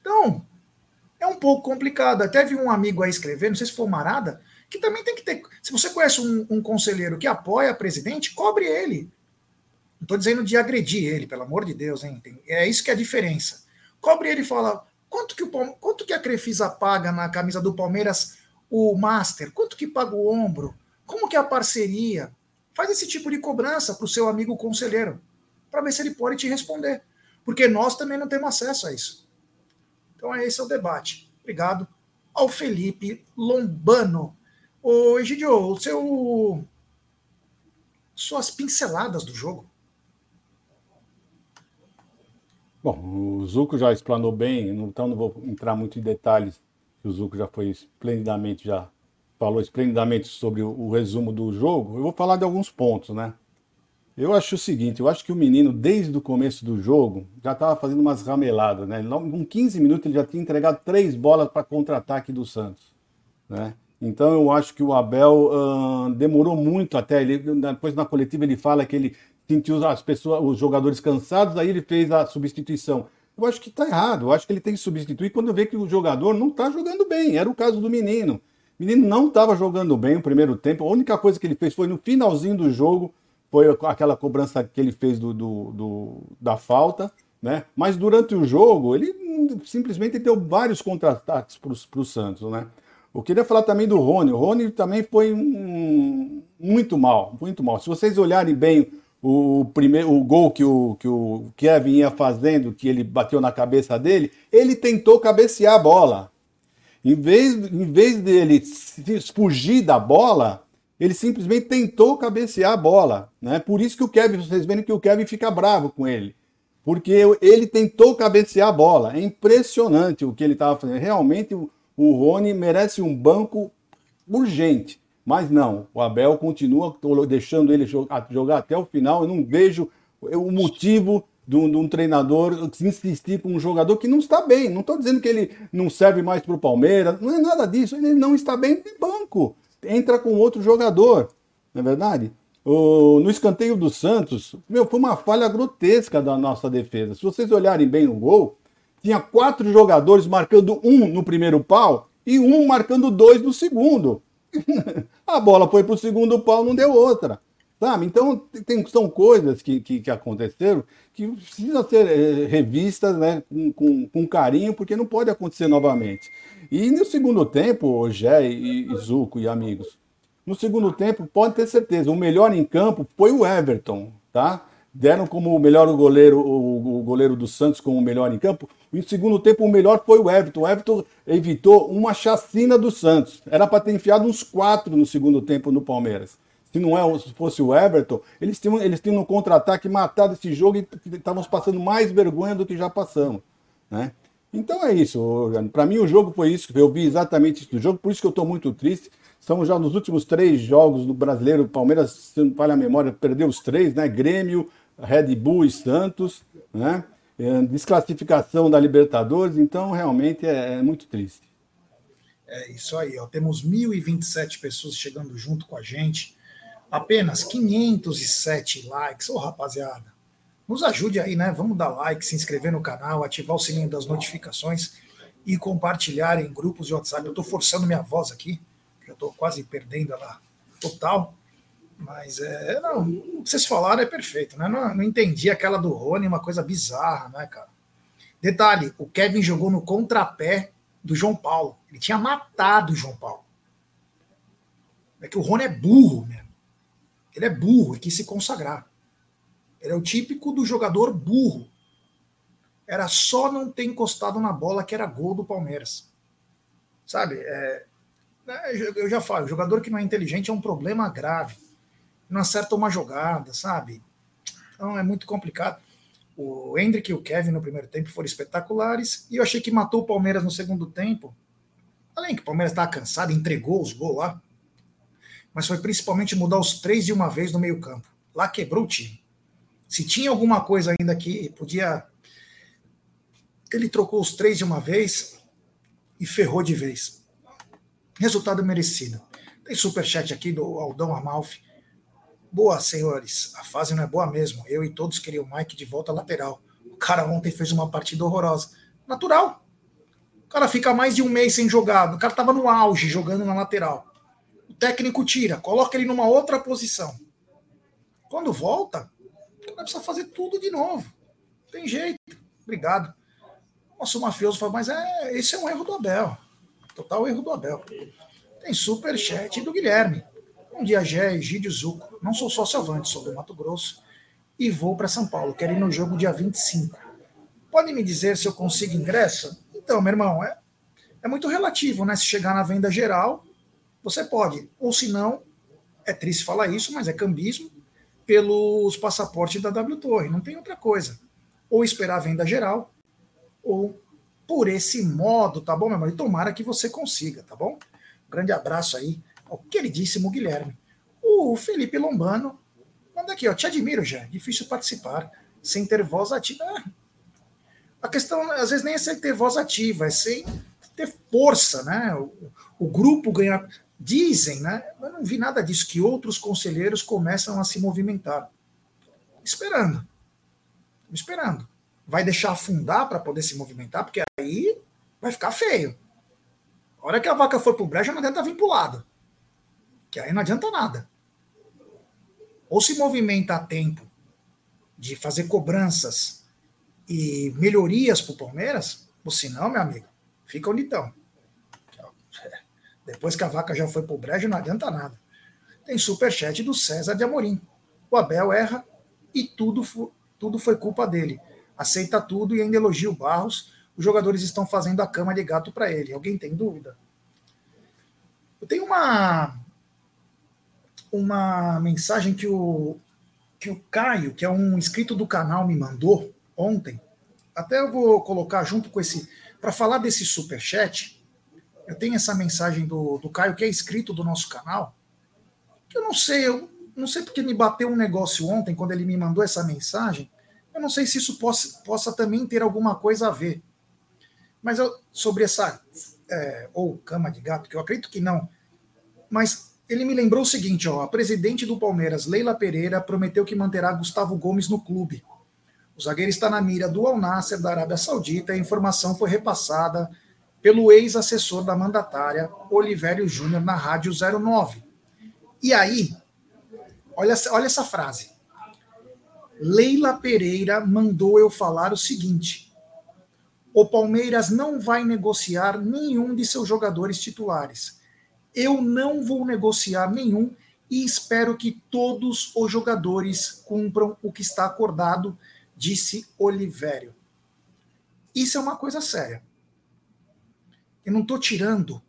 Então, é um pouco complicado. Até vi um amigo aí escrever, não sei se foi o Marada, que também tem que ter. Se você conhece um, um conselheiro que apoia o presidente, cobre ele. Não estou dizendo de agredir ele, pelo amor de Deus, hein? É isso que é a diferença. Cobre ele e fala: quanto que, o, quanto que a Crefisa paga na camisa do Palmeiras o master? Quanto que paga o ombro? Como que é a parceria? Faz esse tipo de cobrança para o seu amigo conselheiro, para ver se ele pode te responder. Porque nós também não temos acesso a isso. Então, esse é o debate. Obrigado ao Felipe Lombano. Ô, Egidio, o seu. Suas pinceladas do jogo. Bom, o Zuco já explanou bem, então não vou entrar muito em detalhes o Zuco já foi esplendidamente, já falou esplendidamente sobre o, o resumo do jogo, eu vou falar de alguns pontos, né? Eu acho o seguinte, eu acho que o menino, desde o começo do jogo, já estava fazendo umas rameladas, né? Com 15 minutos ele já tinha entregado três bolas para contra-ataque do Santos, né? Então eu acho que o Abel uh, demorou muito até ele depois na coletiva ele fala que ele sentiu as pessoas, os jogadores cansados, aí ele fez a substituição. Eu acho que está errado. Eu acho que ele tem que substituir quando vê que o jogador não está jogando bem. Era o caso do menino. O menino não estava jogando bem o primeiro tempo. A única coisa que ele fez foi no finalzinho do jogo, foi aquela cobrança que ele fez do, do, do da falta. Né? Mas durante o jogo, ele simplesmente deu vários contra-ataques para o Santos. Né? Eu queria falar também do Rony. O Rony também foi um, muito mal, muito mal. Se vocês olharem bem o primeiro o gol que o, que o Kevin ia fazendo, que ele bateu na cabeça dele, ele tentou cabecear a bola. Em vez, em vez dele fugir da bola, ele simplesmente tentou cabecear a bola. Né? Por isso que o Kevin, vocês veem que o Kevin fica bravo com ele. Porque ele tentou cabecear a bola. É impressionante o que ele estava fazendo. Realmente o, o Rony merece um banco urgente. Mas não, o Abel continua deixando ele jogar até o final. Eu não vejo o motivo de um, de um, treinador insistir com um jogador que não está bem. Não estou dizendo que ele não serve mais para o Palmeiras, não é nada disso. Ele não está bem de banco. Entra com outro jogador, não é verdade? O, no escanteio do Santos, meu, foi uma falha grotesca da nossa defesa. Se vocês olharem bem no gol, tinha quatro jogadores marcando um no primeiro pau e um marcando dois no segundo. a bola foi para o segundo pau, não deu outra. Sabe? Então, tem, são coisas que, que, que aconteceram que precisam ser é, revistas né, com, com, com, carinho, porque não pode acontecer novamente. E no segundo tempo, Gé e, e Zuco e amigos, no segundo tempo, pode ter certeza, o melhor em campo foi o Everton, tá? Deram como o melhor goleiro, o, goleiro do Santos como o melhor em campo. No segundo tempo, o melhor foi o Everton. O Everton evitou uma chacina do Santos. Era para ter enfiado uns quatro no segundo tempo no Palmeiras. Se não é, se fosse o Everton, eles tinham, eles tinham no contra-ataque matado esse jogo e estávamos passando mais vergonha do que já passamos. Né? Então é isso. Para mim, o jogo foi isso. Eu vi exatamente isso do jogo, por isso que eu estou muito triste. Estamos já nos últimos três jogos do brasileiro. O Palmeiras, se não falha a memória, perdeu os três, né? Grêmio, Red Bull e Santos, né? É, desclassificação da Libertadores, então realmente é, é muito triste. É isso aí, ó. temos 1.027 pessoas chegando junto com a gente, apenas 507 likes. Ô, rapaziada, nos ajude aí, né? Vamos dar like, se inscrever no canal, ativar o sininho das notificações e compartilhar em grupos de WhatsApp. Eu estou forçando minha voz aqui, já estou quase perdendo ela total. Mas é. Não, o que vocês falaram é perfeito, né? Não, não entendi aquela do Rony, uma coisa bizarra, né, cara? Detalhe: o Kevin jogou no contrapé do João Paulo. Ele tinha matado o João Paulo. É que o Rony é burro mesmo. Ele é burro e quis se consagrar. Ele é o típico do jogador burro. Era só não ter encostado na bola que era gol do Palmeiras. Sabe? É, é eu já falo, jogador que não é inteligente é um problema grave não acerta uma jogada, sabe? Então é muito complicado. O Hendrick e o Kevin no primeiro tempo foram espetaculares e eu achei que matou o Palmeiras no segundo tempo. Além que o Palmeiras estava cansado, entregou os gols lá. Mas foi principalmente mudar os três de uma vez no meio-campo. Lá quebrou o time. Se tinha alguma coisa ainda que podia. Ele trocou os três de uma vez e ferrou de vez. Resultado merecido. Tem superchat aqui do Aldão Amalfi. Boa, senhores. A fase não é boa mesmo. Eu e todos queriam o Mike de volta lateral. O cara ontem fez uma partida horrorosa. Natural. O cara fica mais de um mês sem jogar. O cara tava no auge jogando na lateral. O técnico tira, coloca ele numa outra posição. Quando volta, o cara precisa fazer tudo de novo. Tem jeito. Obrigado. Nosso mafioso fala, mas é, esse é um erro do Abel. Total erro do Abel. Tem super chat do Guilherme. Bom dia, Gé, Egídio Zuco. Não sou sócio avante, sou do Mato Grosso e vou para São Paulo. Quero ir no jogo dia 25. Pode me dizer se eu consigo ingresso? Então, meu irmão, é, é muito relativo, né? Se chegar na venda geral, você pode. Ou se não, é triste falar isso, mas é cambismo pelos passaportes da W Torre. Não tem outra coisa. Ou esperar a venda geral, ou por esse modo, tá bom, meu irmão? E tomara que você consiga, tá bom? Grande abraço aí o queridíssimo Guilherme. O Felipe Lombano manda aqui, ó, te admiro já, difícil participar sem ter voz ativa. Ah, a questão, às vezes, nem é sem ter voz ativa, é sem ter força, né? O, o grupo ganhar. Dizem, né? Eu não vi nada disso, que outros conselheiros começam a se movimentar. Esperando. Esperando. Vai deixar afundar para poder se movimentar, porque aí vai ficar feio. A hora que a vaca for pro brejo, não adianta vir pro lado que aí não adianta nada. Ou se movimenta a tempo de fazer cobranças e melhorias para o Palmeiras, ou se não, meu amigo, fica estão. Depois que a vaca já foi para o brejo, não adianta nada. Tem superchat do César de Amorim. O Abel erra e tudo, tudo foi culpa dele. Aceita tudo e ainda elogia o Barros. Os jogadores estão fazendo a cama de gato para ele. Alguém tem dúvida? Eu tenho uma uma mensagem que o que o Caio, que é um inscrito do canal, me mandou ontem. Até eu vou colocar junto com esse para falar desse super chat. Eu tenho essa mensagem do, do Caio que é inscrito do nosso canal. Que eu não sei, eu não sei porque me bateu um negócio ontem quando ele me mandou essa mensagem. Eu não sei se isso possa, possa também ter alguma coisa a ver. Mas eu, sobre essa. É, ou cama de gato, que eu acredito que não. Mas ele me lembrou o seguinte: ó, a presidente do Palmeiras, Leila Pereira, prometeu que manterá Gustavo Gomes no clube. O zagueiro está na mira do Al Nasser da Arábia Saudita e a informação foi repassada pelo ex-assessor da mandatária, Olivério Júnior, na Rádio 09. E aí, olha, olha essa frase. Leila Pereira mandou eu falar o seguinte: o Palmeiras não vai negociar nenhum de seus jogadores titulares. Eu não vou negociar nenhum e espero que todos os jogadores cumpram o que está acordado, disse Olivério. Isso é uma coisa séria. Eu não estou tirando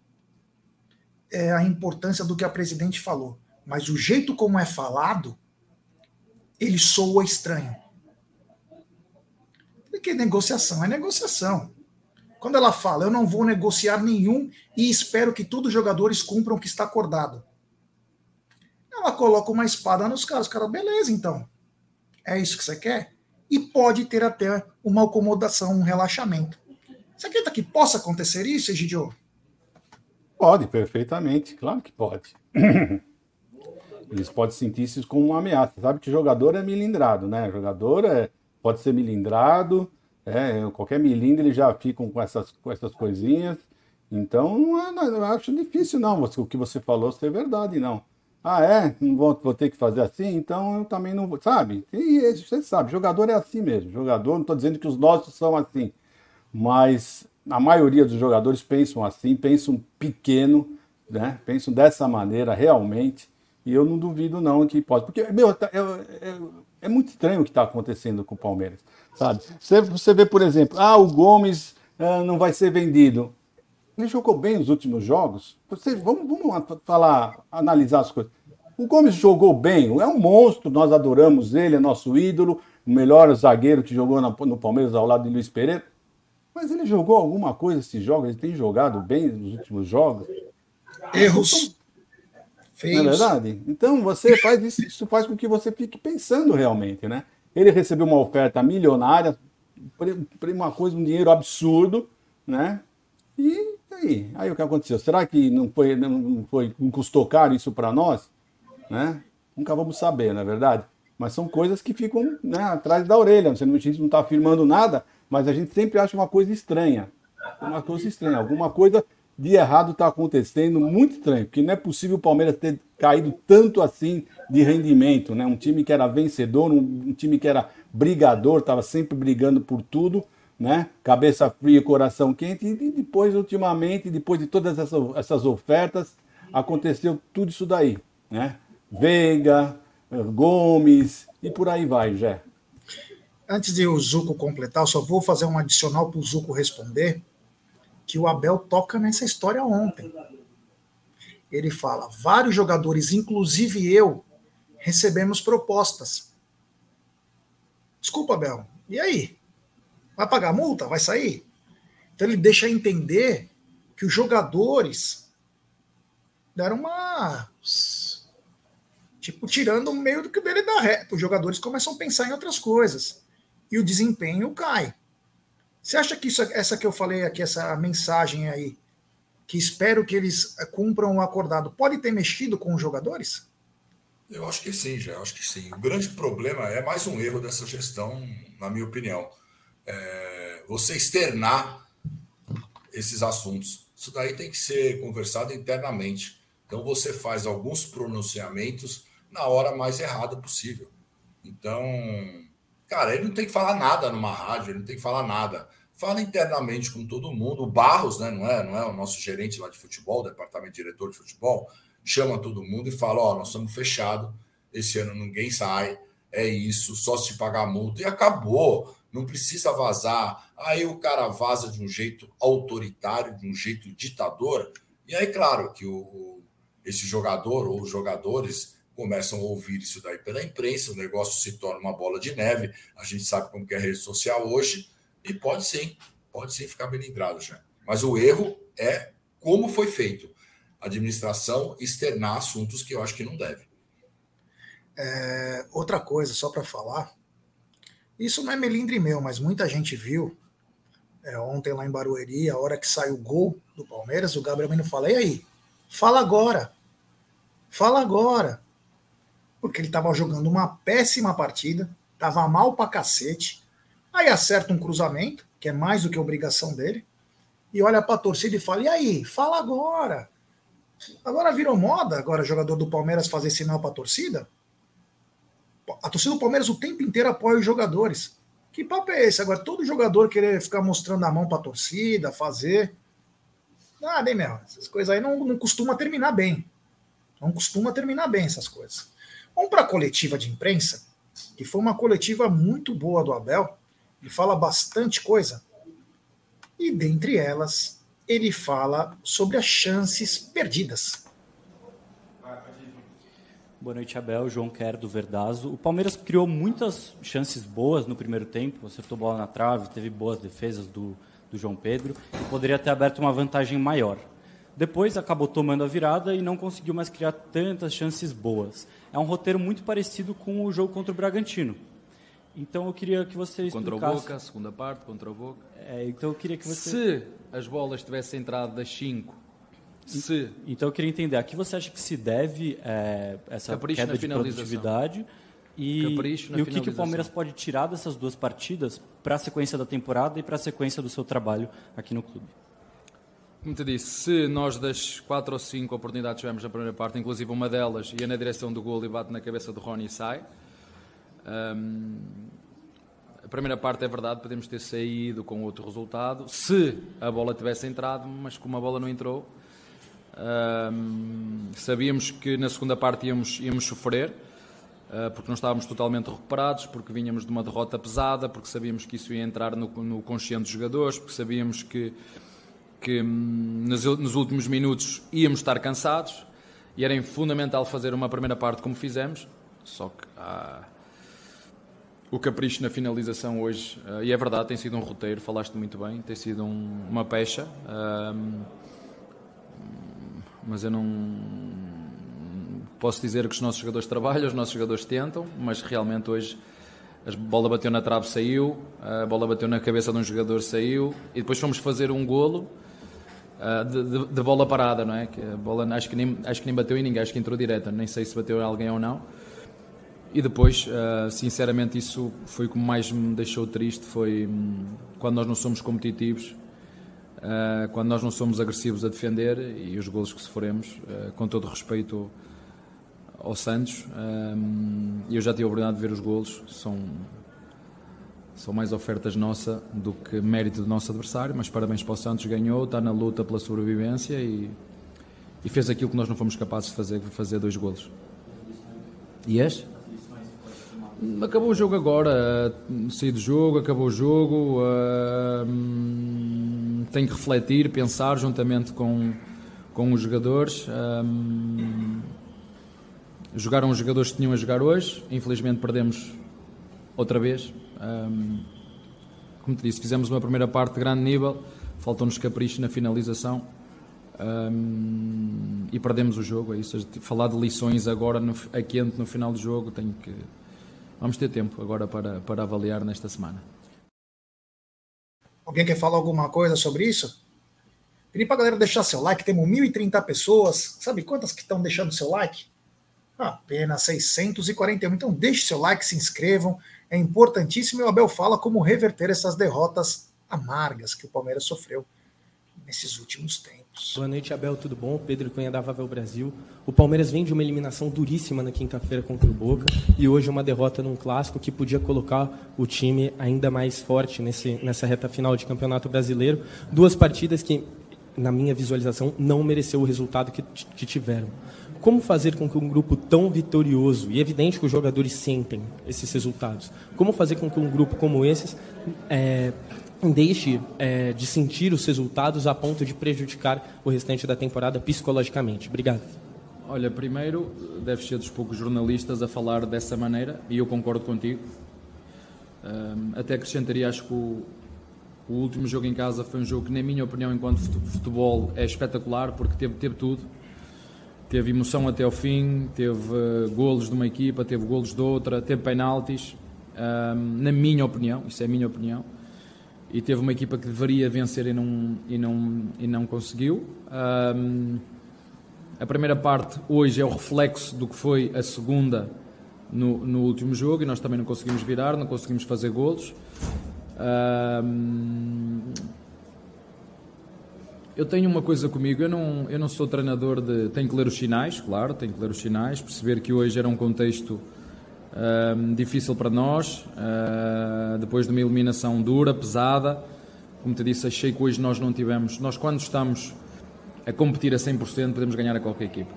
é, a importância do que a presidente falou, mas o jeito como é falado ele soa estranho. Porque negociação é negociação. Quando ela fala, eu não vou negociar nenhum e espero que todos os jogadores cumpram o que está acordado. Ela coloca uma espada nos caras. Cara, beleza, então. É isso que você quer? E pode ter até uma acomodação, um relaxamento. Você acredita que possa acontecer isso, Egidio? Pode, perfeitamente. Claro que pode. Eles podem sentir isso como uma ameaça. Sabe que jogador é milindrado, né? Jogador é, pode ser milindrado, é, qualquer milindre eles já ficam com essas, com essas coisinhas. Então, não, é, não acho difícil, não, o que você falou ser verdade, não. Ah, é? Não vou, vou ter que fazer assim? Então eu também não vou. Sabe? E você sabe, jogador é assim mesmo. Jogador, não estou dizendo que os nossos são assim, mas a maioria dos jogadores pensam assim, pensam pequeno, né? Pensam dessa maneira realmente. E eu não duvido não que pode. Porque, meu, tá, é, é, é muito estranho o que está acontecendo com o Palmeiras, sabe? Você, você vê, por exemplo, ah, o Gomes ah, não vai ser vendido. Ele jogou bem nos últimos jogos. Vamos, vamos falar, analisar as coisas. O Gomes jogou bem, é um monstro, nós adoramos ele, é nosso ídolo, o melhor zagueiro que jogou no Palmeiras ao lado de Luiz Pereira. Mas ele jogou alguma coisa esses jogos? Ele tem jogado bem nos últimos jogos? Erros. Feios. Não é verdade? Então você faz isso, isso faz com que você fique pensando realmente, né? Ele recebeu uma oferta milionária, uma coisa, um dinheiro absurdo, né? E aí, aí o que aconteceu? Será que não foi, não foi, não custou caro isso para nós, né? Nunca vamos saber, não é verdade? Mas são coisas que ficam né, atrás da orelha. Você não está afirmando nada, mas a gente sempre acha uma coisa estranha, uma coisa estranha, alguma coisa de errado está acontecendo, muito estranho, porque não é possível o Palmeiras ter caído tanto assim de rendimento, né? Um time que era vencedor, um, time que era brigador, estava sempre brigando por tudo, né? Cabeça fria, coração quente, e depois, ultimamente, depois de todas essas, essas ofertas, aconteceu tudo isso daí, né? Veiga, Gomes e por aí vai, Jé. Antes de o Zuco completar, eu só vou fazer um adicional para o Zuco responder que o Abel toca nessa história ontem. Ele fala: vários jogadores, inclusive eu, recebemos propostas. Desculpa, Abel. E aí? Vai pagar multa? Vai sair? Então ele deixa entender que os jogadores deram uma. Tipo, tirando o meio do que dele da reta. Os jogadores começam a pensar em outras coisas. E o desempenho cai. Você acha que isso, essa que eu falei aqui, essa mensagem aí, que espero que eles eh, cumpram o acordado, pode ter mexido com os jogadores? Eu acho que sim, já acho que sim. O grande problema é mais um erro dessa gestão, na minha opinião. É você externar esses assuntos. Isso daí tem que ser conversado internamente. Então você faz alguns pronunciamentos na hora mais errada possível. Então, cara, ele não tem que falar nada numa rádio, ele não tem que falar nada fala internamente com todo mundo. O Barros, né, não é, não é o nosso gerente lá de futebol, departamento diretor de futebol, chama todo mundo e fala: Ó, oh, nós estamos fechados, esse ano ninguém sai, é isso, só se pagar multa, e acabou. Não precisa vazar. Aí o cara vaza de um jeito autoritário, de um jeito ditador. E aí, claro, que o, esse jogador ou os jogadores começam a ouvir isso daí pela imprensa, o negócio se torna uma bola de neve. A gente sabe como que é a rede social hoje, e pode sim, pode sim ficar melindrado já. Mas o erro é como foi feito. A administração externar assuntos que eu acho que não deve. É, outra coisa, só para falar, isso não é melindre meu, mas muita gente viu é, ontem lá em Barueri, a hora que saiu o gol do Palmeiras, o Gabriel Menino fala: e aí? Fala agora. Fala agora. Porque ele estava jogando uma péssima partida, estava mal pra cacete. Aí acerta um cruzamento, que é mais do que obrigação dele, e olha para a torcida e fala: e aí? Fala agora. Agora virou moda, agora jogador do Palmeiras fazer sinal para a torcida? A torcida do Palmeiras o tempo inteiro apoia os jogadores. Que papo é esse? Agora, todo jogador querer ficar mostrando a mão para a torcida, fazer. Ah, bem mesmo. Essas coisas aí não, não costuma terminar bem. Não costuma terminar bem essas coisas. Vamos para a coletiva de imprensa, que foi uma coletiva muito boa do Abel. Ele fala bastante coisa. E dentre elas, ele fala sobre as chances perdidas. Boa noite, Abel. João Quer, do Verdazo. O Palmeiras criou muitas chances boas no primeiro tempo, acertou bola na trave, teve boas defesas do, do João Pedro, poderia ter aberto uma vantagem maior. Depois acabou tomando a virada e não conseguiu mais criar tantas chances boas. É um roteiro muito parecido com o jogo contra o Bragantino. Então eu queria que você explicasse... Contra o Boca, segunda parte, contra o Boca. É, então eu queria que você... Se as bolas tivessem entrado das 5 se. Então eu queria entender, a que você acha que se deve é, essa Capricho queda de produtividade e, e o que, que o Palmeiras pode tirar dessas duas partidas para a sequência da temporada e para a sequência do seu trabalho aqui no clube? Como te disse, se nós das quatro ou cinco oportunidades tivemos na primeira parte, inclusive uma delas ia na direção do gol e bate na cabeça do Rony e sai. Um, a primeira parte é verdade, podemos ter saído com outro resultado, se a bola tivesse entrado, mas como a bola não entrou, sabíamos que na segunda parte íamos, íamos sofrer, uh, porque não estávamos totalmente recuperados, porque vinhamos de uma derrota pesada, porque sabíamos que isso ia entrar no, no consciente dos jogadores, porque sabíamos que, que um, nos, nos, últimos minutos íamos estar cansados e era fundamental fazer uma primeira parte como fizemos. Só que ah, o capricho na finalização hoje, uh, e é verdade, tem sido um roteiro, falaste muito bem, tem sido um, uma pecha mas eu não posso dizer que os nossos jogadores trabalham, os nossos jogadores tentam, mas realmente hoje a bola bateu na trave, saiu, a bola bateu na cabeça de um jogador, saiu, e depois fomos fazer um golo uh, de, de, de, bola parada, não é? Que a bola acho que, nem, acho que nem bateu em ninguém, acho que entrou direta, nem sei se bateu em alguém ou não. E depois, uh, sinceramente, isso foi o que mais me deixou triste, foi um, quando nós não somos competitivos, uh, quando nós não somos agressivos a defender e os golos que sofremos, uh, com todo respeito ao Santos, um, eu já tive a oportunidade de ver os golos, são, são mais ofertas nossa do que mérito do nosso adversário, mas parabéns para o Santos, ganhou, está na luta pela sobrevivência e, e fez aquilo que nós não fomos capazes de fazer, fazer dois golos. E és? Acabou o jogo agora, saí do jogo, acabou o jogo. Uh, tem que refletir, pensar juntamente com, com os jogadores. Um, jogaram os jogadores que tinham a jogar hoje, infelizmente perdemos outra vez. Como te disse, fizemos uma primeira parte de grande nível, faltou-nos capricho na finalização um, e perdemos o jogo. É isso. Falar de lições agora no, a quente no final do jogo, tenho que. Vamos ter tempo agora para, para avaliar nesta semana. Alguém quer falar alguma coisa sobre isso? Pedi para a galera deixar seu like, temos 1.030 pessoas. Sabe quantas que estão deixando seu like? Apenas 641. Então deixe seu like, se inscrevam. É importantíssimo e o Abel fala como reverter essas derrotas amargas que o Palmeiras sofreu nesses últimos tempos. Boa noite, Abel, tudo bom? Pedro Cunha da Vavel Brasil. O Palmeiras vem de uma eliminação duríssima na quinta-feira contra o Boca e hoje uma derrota num clássico que podia colocar o time ainda mais forte nesse, nessa reta final de Campeonato Brasileiro. Duas partidas que na minha visualização, não mereceu o resultado que, que tiveram. Como fazer com que um grupo tão vitorioso, e evidente que os jogadores sentem esses resultados, como fazer com que um grupo como esses é, deixe é, de sentir os resultados a ponto de prejudicar o restante da temporada psicologicamente? Obrigado. Olha, primeiro, deve ser dos poucos jornalistas a falar dessa maneira, e eu concordo contigo. Um, até acrescentaria, acho que o, o, último jogo em casa foi um jogo que, na minha opinião, enquanto futebol, é espetacular, porque teve, teve tudo. Teve emoção até ao fim, teve uh, golos de uma equipa, teve golos de outra, teve penaltis, um, na minha opinião, isso é a minha opinião. E teve uma equipa que deveria vencer e não, e não, e não conseguiu. Um, a primeira parte hoje é o reflexo do que foi a segunda no, no último jogo e nós também não conseguimos virar, não conseguimos fazer golos. eu tenho uma coisa comigo, eu não, eu não sou treinador de. Tenho que ler os sinais, claro, tenho que ler os sinais, perceber que hoje era um contexto difícil para nós, uh, depois de uma eliminação dura, pesada. Como te disse, achei que hoje nós não tivemos. Nós, quando estamos a competir a 100%, podemos ganhar a qualquer equipe.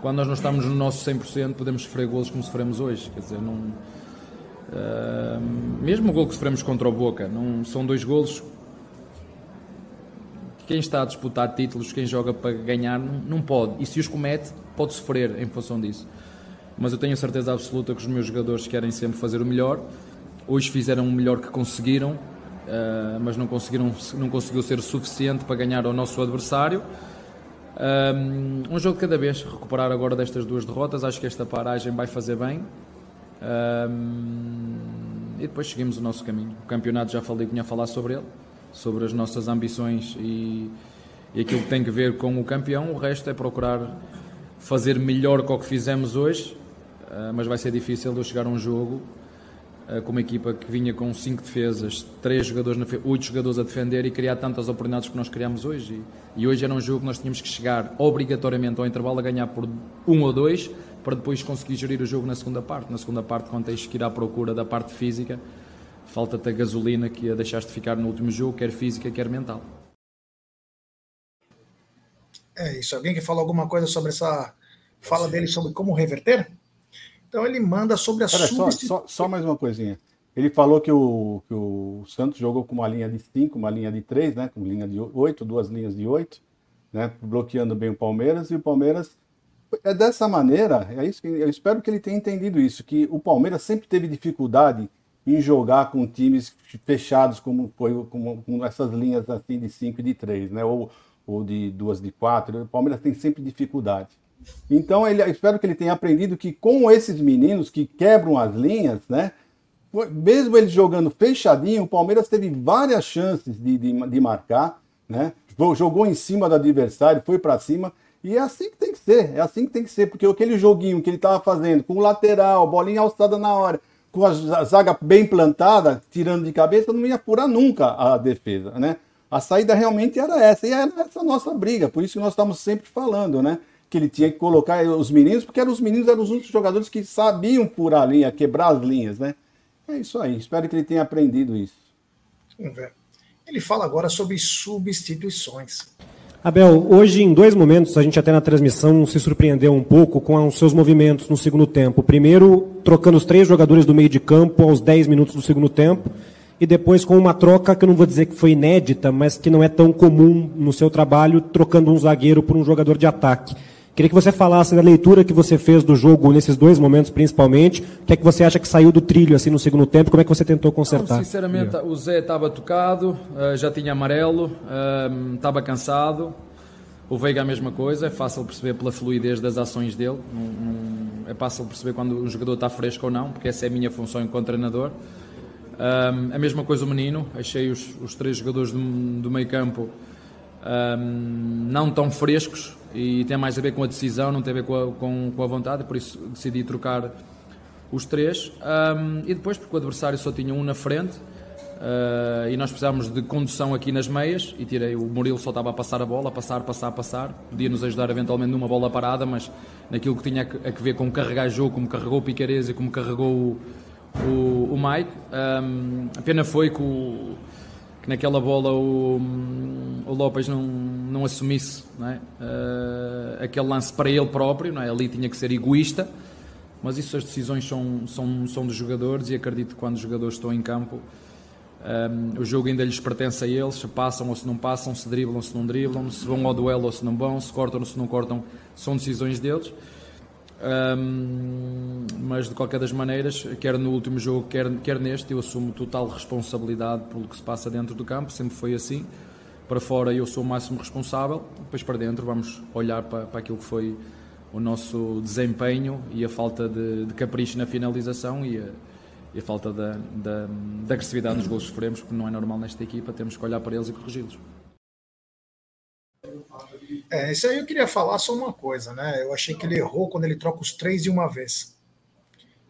Quando nós não estamos no nosso 100%, podemos sofrer golos como sofremos hoje. Quer dizer, não, uh, mesmo o gol que sofremos contra o Boca, não, são dois golos. Quem está a disputar títulos, quem joga para ganhar, não pode. E se os comete, pode sofrer em função disso. Mas eu tenho a certeza absoluta que os meus jogadores querem sempre fazer o melhor. Hoje fizeram o melhor que conseguiram uh, mas não, conseguiram, não conseguiu ser suficiente para ganhar ao nosso adversário. Um, um jogo cada vez, recuperar agora destas duas derrotas, acho que esta paragem vai fazer bem. Um, e depois seguimos o nosso caminho. O campeonato já falei, vinha a falar sobre ele, sobre as nossas ambições e, e aquilo que tem que ver com o campeão. O resto é procurar fazer melhor que o que fizemos hoje, mas vai ser difícil eu chegar a um jogo eh, com uma equipa que vinha com cinco defesas, três jogadores, oito jogadores a defender e criar tantas oportunidades que nós criámos hoje. E, e, hoje era um jogo que nós tínhamos que chegar obrigatoriamente ao intervalo a ganhar por um ou dois para depois conseguir gerir o jogo na segunda parte. Na segunda parte, quando tens que ir à procura da parte física, falta-te a gasolina que a deixaste ficar no último jogo, quer física, quer mental. É isso. Alguém que fala alguma coisa sobre essa fala dele sobre como reverter? Então ele manda sobre a substituição. Só, só, só, mais uma coisinha. Ele falou que o, que o Santos jogou com uma linha de 5, uma linha de 3, né? Com linha de 8, duas linhas de 8, né? Bloqueando bem o Palmeiras, e o Palmeiras. É dessa maneira, é isso que eu espero que ele tenha entendido isso, que o Palmeiras sempre teve dificuldade em jogar com times fechados, como foi com, com essas linhas assim de 5 e de 3, né? Ou, ou de duas de 4. O Palmeiras tem sempre dificuldade. Então, ele, espero que ele tenha aprendido que com esses meninos que quebram as linhas, né? Mesmo ele jogando fechadinho, o Palmeiras teve várias chances de, de, de marcar, né? Jogou em cima do adversário, foi para cima. E é assim que tem que ser, é assim que tem que ser, porque aquele joguinho que ele estava fazendo, com o lateral, bolinha alçada na hora, com a zaga bem plantada, tirando de cabeça, não ia furar nunca a defesa, né? A saída realmente era essa, e era essa nossa briga, por isso que nós estamos sempre falando, né? Que ele tinha que colocar os meninos, porque eram os meninos eram os únicos jogadores que sabiam furar a linha, quebrar as linhas, né? É isso aí. Espero que ele tenha aprendido isso. Vamos ver. Ele fala agora sobre substituições. Abel, hoje em dois momentos, a gente até na transmissão se surpreendeu um pouco com os seus movimentos no segundo tempo. Primeiro, trocando os três jogadores do meio de campo aos 10 minutos do segundo tempo, e depois com uma troca que eu não vou dizer que foi inédita, mas que não é tão comum no seu trabalho, trocando um zagueiro por um jogador de ataque. Queria que você falasse da leitura que você fez do jogo nesses dois momentos, principalmente. O que é que você acha que saiu do trilho assim no segundo tempo? Como é que você tentou consertar? Não, sinceramente, o Zé estava tocado, eh, já tinha amarelo, eh, estava cansado. O Veiga a mesma coisa, é fácil perceber pela fluidez das ações dele. é fácil perceber quando um jogador está fresco ou não, porque essa é a minha função enquanto treinador. Eh, a mesma coisa o menino, achei os, os três jogadores do, do meio campo um, não tão frescos, e tem mais a ver com a decisão, não tem a ver com a, com, com a vontade, por isso decidi trocar os três. Um, e depois, porque o adversário só tinha um na frente uh, e nós precisávamos de condução aqui nas meias, e tirei o Murilo só estava a passar a bola, a passar, passar, passar. Podia nos ajudar eventualmente numa bola parada, mas naquilo que tinha a ver com carregar jogo, como carregou o e como carregou o, o, o Mike. Um, a pena foi que o que naquela bola o, o Lopes não, não assumisse é? uh, aquele lance para ele próprio, é? ali tinha que ser egoísta, mas isso as decisões são, são, são dos jogadores e acredito que quando os jogadores estão em campo um, o jogo ainda lhes pertence a eles, se passam ou se não passam, se driblam ou se não driblam, se vão ao duelo ou se não vão, se cortam ou se não cortam, são decisões deles. Um, mas de qualquer das maneiras, quer no último jogo, quer, quer neste, eu assumo total responsabilidade pelo que se passa dentro do campo, sempre foi assim. Para fora eu sou o máximo responsável, depois para dentro vamos olhar para, para aquilo que foi o nosso desempenho e a falta de, de capricho na finalização e a, e a falta da, da, da agressividade nos gols que sofremos, porque não é normal nesta equipa, temos que olhar para eles e corrigi-los. É, isso aí eu queria falar só uma coisa, né? Eu achei que ele errou quando ele troca os três de uma vez.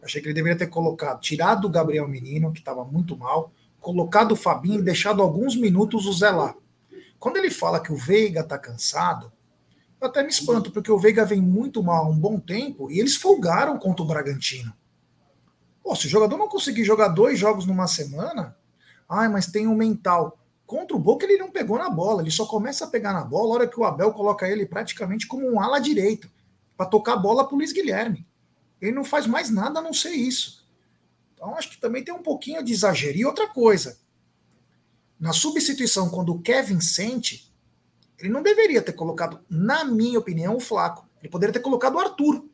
Achei que ele deveria ter colocado, tirado o Gabriel Menino, que estava muito mal, colocado o Fabinho e deixado alguns minutos o Zé lá. Quando ele fala que o Veiga tá cansado, eu até me espanto, porque o Veiga vem muito mal há um bom tempo e eles folgaram contra o Bragantino. Pô, se o jogador não conseguir jogar dois jogos numa semana, ai, mas tem um mental. Contra o Boca ele não pegou na bola, ele só começa a pegar na bola a hora que o Abel coloca ele praticamente como um ala direito para tocar a bola para o Luiz Guilherme. Ele não faz mais nada a não ser isso. Então acho que também tem um pouquinho de exagero. E outra coisa, na substituição, quando o Kevin sente, ele não deveria ter colocado, na minha opinião, o Flaco. Ele poderia ter colocado o Arthur.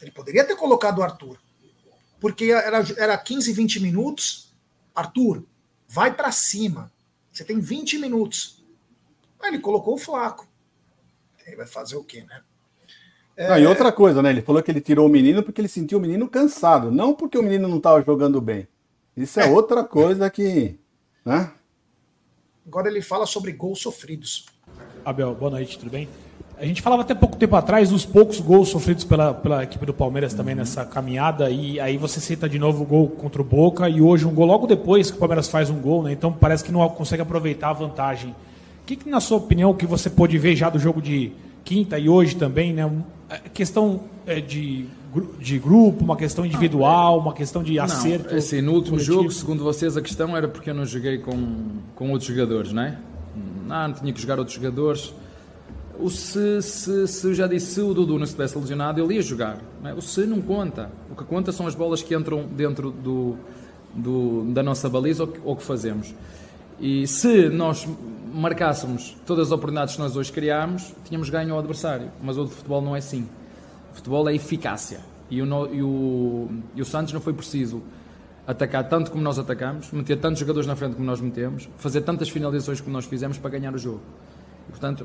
Ele poderia ter colocado o Arthur. Porque era, era 15, 20 minutos. Arthur, vai para cima. Você tem 20 minutos. Aí ele colocou o Flaco. Ele vai fazer o quê, né? É... Não, e outra coisa, né? Ele falou que ele tirou o menino porque ele sentiu o menino cansado, não porque o menino não estava jogando bem. Isso é, é, outra coisa que. Né? Agora ele fala sobre gols sofridos. Abel, boa noite, tudo bem? A gente falava até pouco tempo atrás dos poucos gols sofridos pela, pela equipe do Palmeiras também uhum. nessa caminhada, e aí você cita de novo o gol contra o Boca, e hoje um gol logo depois que o Palmeiras faz um gol, né? Então parece que não consegue aproveitar a vantagem. O que, que na sua opinião, que você pôde ver já do jogo de quinta e hoje também, né? É, questão é, de, de grupo, uma questão individual, uma questão de acerto. Não, assim, no último coletivo. jogo, segundo vocês, a questão era porque eu não joguei com, com outros jogadores, não é? Não, não tinha que jogar outros jogadores o se, se, se eu já disse, se o Dudu não estivesse lesionado, ele ia jogar. É? O se não conta. O que conta são as bolas que entram dentro do, do da nossa baliza ou que, ou que fazemos. E se nós marcássemos todas as oportunidades que nós hoje criámos, tínhamos ganho ao adversário. Mas o futebol não é assim. Futebol é eficácia. E o, e o, e o Santos não foi preciso atacar tanto como nós atacamos, meter tantos jogadores na frente como nós metemos, fazer tantas finalizações como nós fizemos para ganhar o jogo. E, portanto,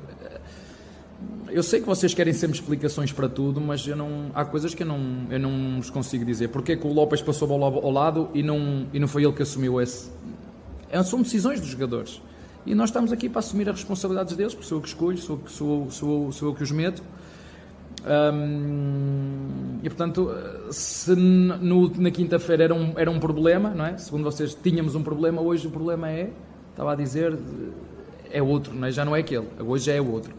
eu sei que vocês querem sempre explicações para tudo, mas eu não, há coisas que eu não, eu não vos consigo dizer. Porquê que o Lopes passou bola ao lado e não, e não foi ele que assumiu esse? É, são decisões dos jogadores. E nós estamos aqui para assumir as responsabilidades deles, porque sou eu que escolho, sou, sou, sou, sou eu que os meto. E portanto, se no, na quinta-feira era um, era um problema, não é? Segundo vocês, tínhamos um problema, hoje o problema é, estava a dizer, é outro, não é? já não é aquele, hoje já é outro.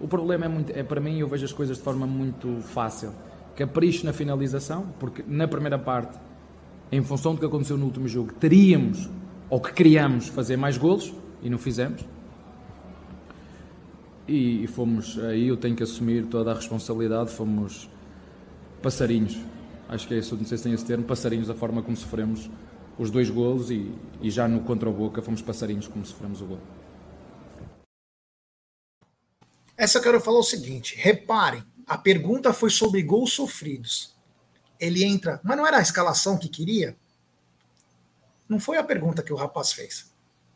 O problema é, muito, é para mim, eu vejo as coisas de forma muito fácil. Capricho na finalização, porque na primeira parte, em função do que aconteceu no último jogo, teríamos ou que queríamos fazer mais golos e não fizemos. E, e fomos, aí eu tenho que assumir toda a responsabilidade, fomos passarinhos. Acho que é isso, não sei se tem esse termo, passarinhos, a forma como sofremos os dois golos e, e já no contra o Boca fomos passarinhos como sofremos o gol. Essa eu quero falar o seguinte: reparem, a pergunta foi sobre gols sofridos. Ele entra, mas não era a escalação que queria? Não foi a pergunta que o rapaz fez.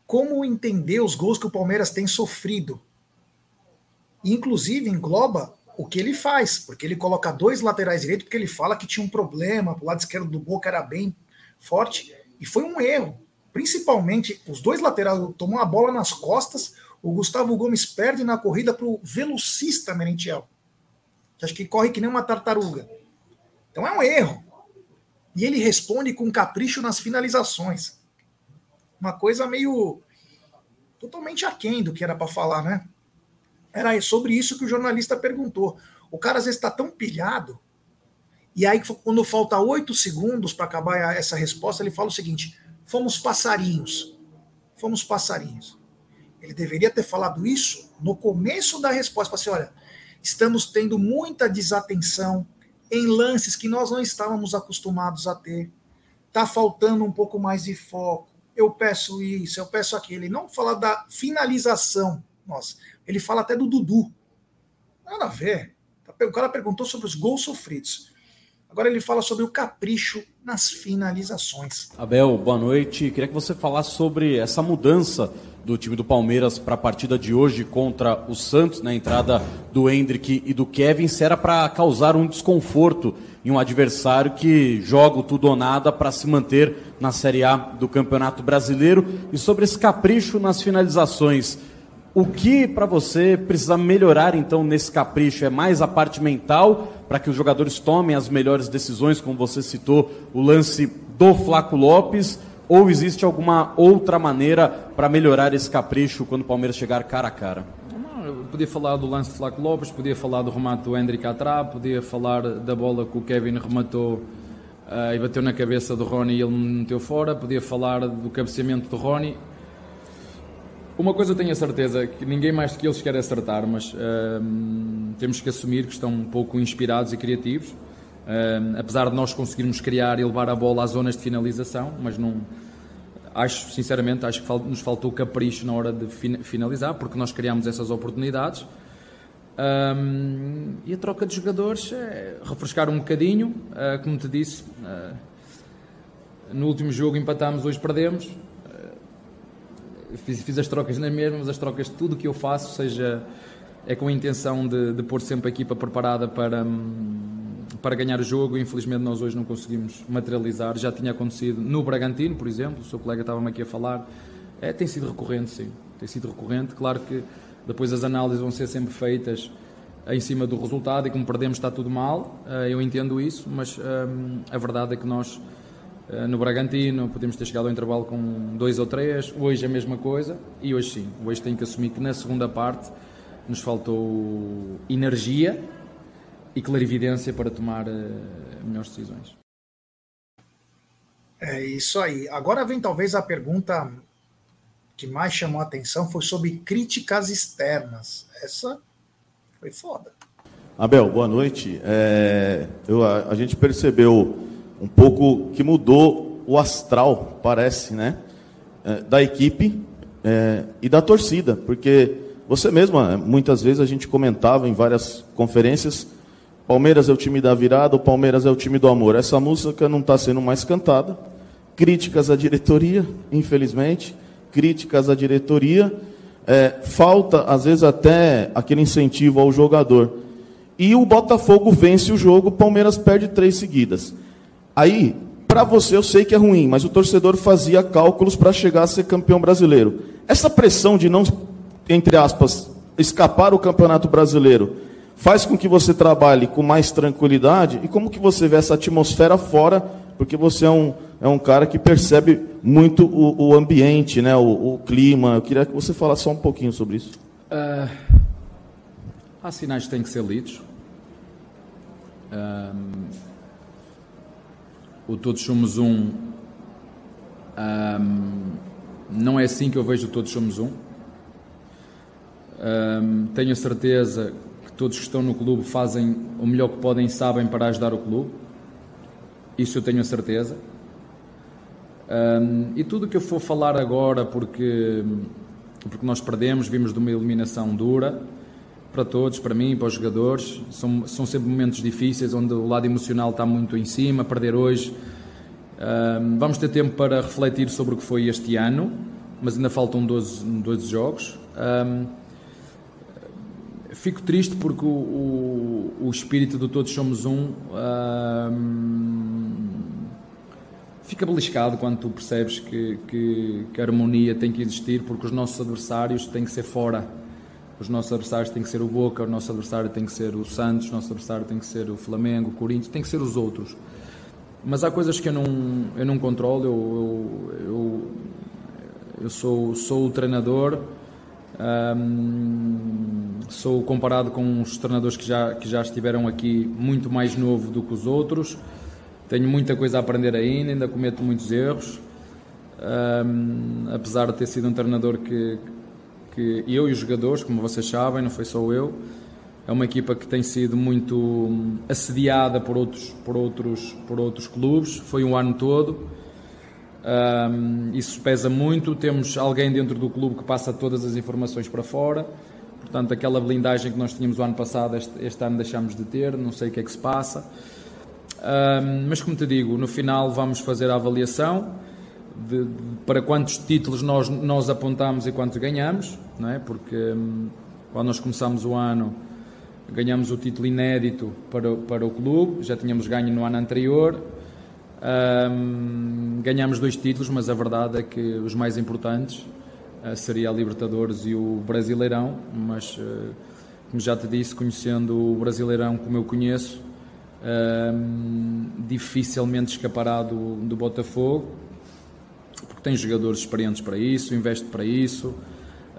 Como entender os gols que o Palmeiras tem sofrido? Inclusive engloba o que ele faz, porque ele coloca dois laterais direitos, porque ele fala que tinha um problema, o lado esquerdo do Boca era bem forte, e foi um erro. Principalmente, os dois laterais tomam a bola nas costas, o Gustavo Gomes perde na corrida para o velocista Merentiel, que acho que corre que nem uma tartaruga. Então é um erro. E ele responde com capricho nas finalizações. Uma coisa meio totalmente aquém do que era para falar, né? Era sobre isso que o jornalista perguntou. O cara às vezes está tão pilhado, e aí quando falta oito segundos para acabar essa resposta, ele fala o seguinte: fomos passarinhos. fomos passarinhos. Ele deveria ter falado isso no começo da resposta. Assim, olha, estamos tendo muita desatenção em lances que nós não estávamos acostumados a ter. Está faltando um pouco mais de foco. Eu peço isso, eu peço aquilo. Ele não fala da finalização. Nossa, ele fala até do Dudu. Nada a ver. O cara perguntou sobre os gols sofridos. Agora ele fala sobre o capricho nas finalizações. Abel, boa noite. Queria que você falasse sobre essa mudança do time do Palmeiras para a partida de hoje contra o Santos, na entrada do Hendrick e do Kevin, se era para causar um desconforto em um adversário que joga tudo ou nada para se manter na Série A do Campeonato Brasileiro. E sobre esse capricho nas finalizações, o que para você precisa melhorar então nesse capricho? É mais a parte mental para que os jogadores tomem as melhores decisões, como você citou, o lance do Flaco Lopes? Ou existe alguma outra maneira para melhorar esse capricho quando o Palmeiras chegar cara a cara? Eu podia falar do lance de Flaco Lopes, podia falar do remate do Hendrick Atrá, podia falar da bola que o Kevin rematou uh, e bateu na cabeça do Rony e ele meteu fora, podia falar do cabeceamento do Rony. Uma coisa tenho a certeza, que ninguém mais do que eles quer acertar, mas uh, temos que assumir que estão um pouco inspirados e criativos. Uh, apesar de nós conseguirmos criar e levar a bola às zonas de finalização, mas não. Acho, sinceramente, acho que nos faltou capricho na hora de finalizar, porque nós criámos essas oportunidades. Um, e a troca de jogadores é refrescar um bocadinho, uh, como te disse. Uh, no último jogo empatámos, hoje perdemos fiz, fiz as trocas nas mesmas, as trocas, tudo o que eu faço, seja é com a intenção de, de pôr sempre a equipa preparada para, hum, para ganhar o jogo. Infelizmente, nós hoje não conseguimos materializar. Já tinha acontecido no Bragantino, por exemplo, o seu colega estava-me aqui a falar. É, tem sido recorrente, sim, tem sido recorrente. Claro que depois as análises vão ser sempre feitas em cima do resultado e como perdemos está tudo mal, eh, eu entendo isso, mas hum, a verdade é que nós no Bragantino podemos ter chegado ao intervalo com dois ou três, hoje a mesma coisa e hoje sim, hoje tenho que assumir que na segunda parte nos faltou energia e clarividência para tomar uh, melhores decisões. É isso aí. Agora vem talvez a pergunta que mais chamou a atenção foi sobre críticas externas. Essa foi foda. Abel, boa noite. É, eu, a, a gente percebeu um pouco que mudou o astral, parece, né? É, da equipe é, e da torcida, porque você mesma, muitas vezes a gente comentava em várias conferências, Palmeiras é o time da virada, o Palmeiras é o time do amor. Essa música não está sendo mais cantada. Críticas à diretoria, infelizmente, críticas à diretoria. É, falta, às vezes, até aquele incentivo ao jogador. E o Botafogo vence o jogo, o Palmeiras perde três seguidas. Aí, para você eu sei que é ruim, mas o torcedor fazia cálculos para chegar a ser campeão brasileiro. Essa pressão de não, entre aspas, escapar o campeonato brasileiro, faz com que você trabalhe com mais tranquilidade e como que você vê essa atmosfera fora, porque você é um, é um cara que percebe muito o, o ambiente, né, o, o, clima. Eu queria que você falasse só um pouquinho sobre isso. Uh, há sinais que têm que ser lidos. Uh, o Todos Somos Um, um não é assim que eu vejo o Todos Somos Um. um. Tenho a certeza que todos que estão no clube fazem o melhor que podem e sabem para ajudar o clube. Isso eu tenho a certeza. Um, e tudo o que eu for falar agora, porque, porque nós perdemos, vimos de uma eliminação dura, para todos, para mim, para os jogadores. São, são sempre momentos difíceis onde o lado emocional está muito em cima. Perder hoje. Vamos ter tempo para refletir sobre o que foi este ano, mas ainda faltam 12, 12 jogos. Fico triste porque o, o, o, espírito do Todos Somos Um, fica beliscado quando tu percebes que, que, que a harmonia tem que existir porque os nossos adversários têm que ser fora os nossos adversários têm que ser o Boca, o nosso adversário tem que ser o Santos, o nosso adversário tem que ser o Flamengo, o Corinthians, tem que ser os outros. Mas há coisas que eu não, eu não controlo, eu, eu, eu, eu sou, sou o treinador, sou comparado com os treinadores que já, que já estiveram aqui muito mais novo do que os outros, tenho muita coisa a aprender ainda, ainda cometo muitos erros. Um, apesar de ter sido um treinador que, eu e os jogadores, como vocês sabem, não foi só eu, é uma equipa que tem sido muito assediada por outros, por outros, por outros clubes, foi um ano todo. Um, isso pesa muito. Temos alguém dentro do clube que passa todas as informações para fora. Portanto, aquela blindagem que nós tínhamos o ano passado, este, este ano deixamos de ter. Não sei o que é que se passa. Um, mas, como te digo, no final vamos fazer a avaliação de, de, para quantos títulos nós, nós apontamos e quantos ganhamos, não é? porque um, quando nós começamos o ano ganhamos o título inédito para, para o clube, já tínhamos ganho no ano anterior. Um, ganhamos dois títulos, mas a verdade é que os mais importantes uh, seria a Libertadores e o Brasileirão. Mas, uh, como já te disse, conhecendo o Brasileirão como eu conheço, um, dificilmente escapará do, do Botafogo, porque tem jogadores experientes para isso, investe para isso.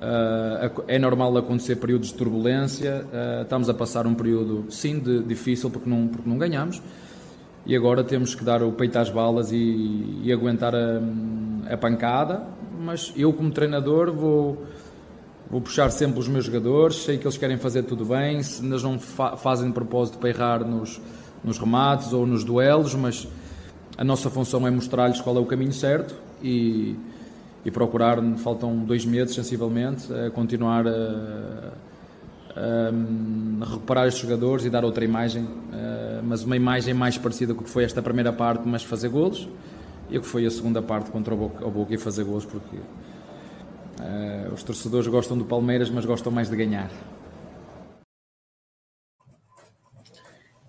Uh, é normal acontecer períodos de turbulência. Uh, estamos a passar um período, sim, de, difícil porque não, porque não ganhamos. E agora temos que dar o peito às balas e, e aguentar a, a, pancada. Mas eu, como treinador, vou, vou puxar sempre os meus jogadores. Sei que eles querem fazer tudo bem. Se eles não fa fazem de propósito para errar nos, nos remates ou nos duelos, mas a nossa função é mostrar-lhes qual é o caminho certo. E e procurar, faltam dois meses sensivelmente, a continuar a, a, recuperar estes jogadores e dar outra imagem, mas uma imagem mais parecida com o que foi esta primeira parte, mas fazer golos, e o que foi a segunda parte contra o Boca, o Boca e fazer golos, porque os torcedores gostam do Palmeiras, mas gostam mais de ganhar.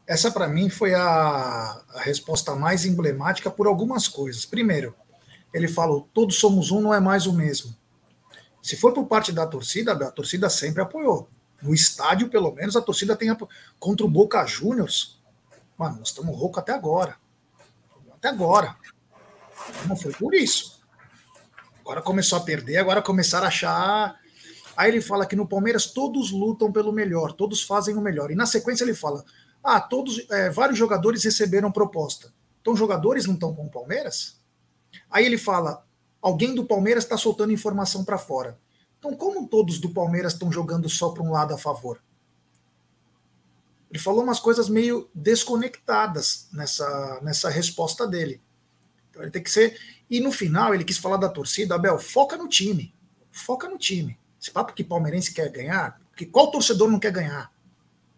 Essa, para mim, foi a, a resposta mais emblemática por algumas coisas. Primeiro, ele falou: todos somos um, não é mais o mesmo. Se for por parte da torcida, a torcida sempre apoiou. No estádio, pelo menos, a torcida tem apo... contra o Boca Juniors. Mano, nós estamos roucos até agora. Até agora. Não foi por isso. Agora começou a perder, agora começaram a achar. Aí ele fala que no Palmeiras todos lutam pelo melhor, todos fazem o melhor. E na sequência ele fala: ah, todos, é, vários jogadores receberam proposta. Então, jogadores não estão com o Palmeiras? Aí ele fala: alguém do Palmeiras está soltando informação para fora. Então, como todos do Palmeiras estão jogando só para um lado a favor? Ele falou umas coisas meio desconectadas nessa, nessa resposta dele. Então ele tem que ser. E no final ele quis falar da torcida, Abel, foca no time. Foca no time. Esse papo que palmeirense quer ganhar, que qual torcedor não quer ganhar?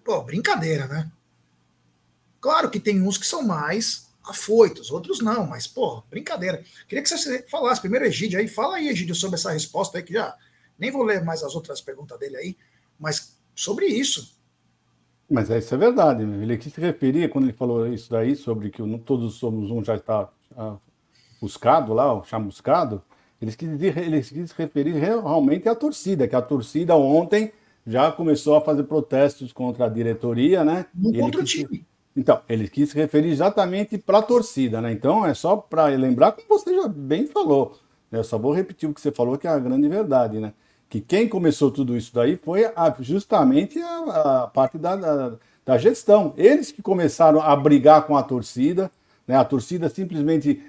Pô, brincadeira, né? Claro que tem uns que são mais afoitos, outros não, mas, pô, brincadeira. Queria que você falasse, primeiro Egídio aí, fala aí, Egídio, sobre essa resposta aí, que já nem vou ler mais as outras perguntas dele aí, mas sobre isso. Mas isso é verdade, ele quis se referir, quando ele falou isso daí, sobre que todos somos um já está buscado lá, chamuscado, ele quis, ele quis se referir realmente à torcida, que a torcida ontem já começou a fazer protestos contra a diretoria, né? Não contra o time. Então, ele quis se referir exatamente para a torcida, né? Então, é só para lembrar, como você já bem falou. Né? Eu só vou repetir o que você falou, que é a grande verdade, né? Que quem começou tudo isso daí foi a, justamente a, a parte da, da, da, gestão. Eles que começaram a brigar com a torcida, né? A torcida simplesmente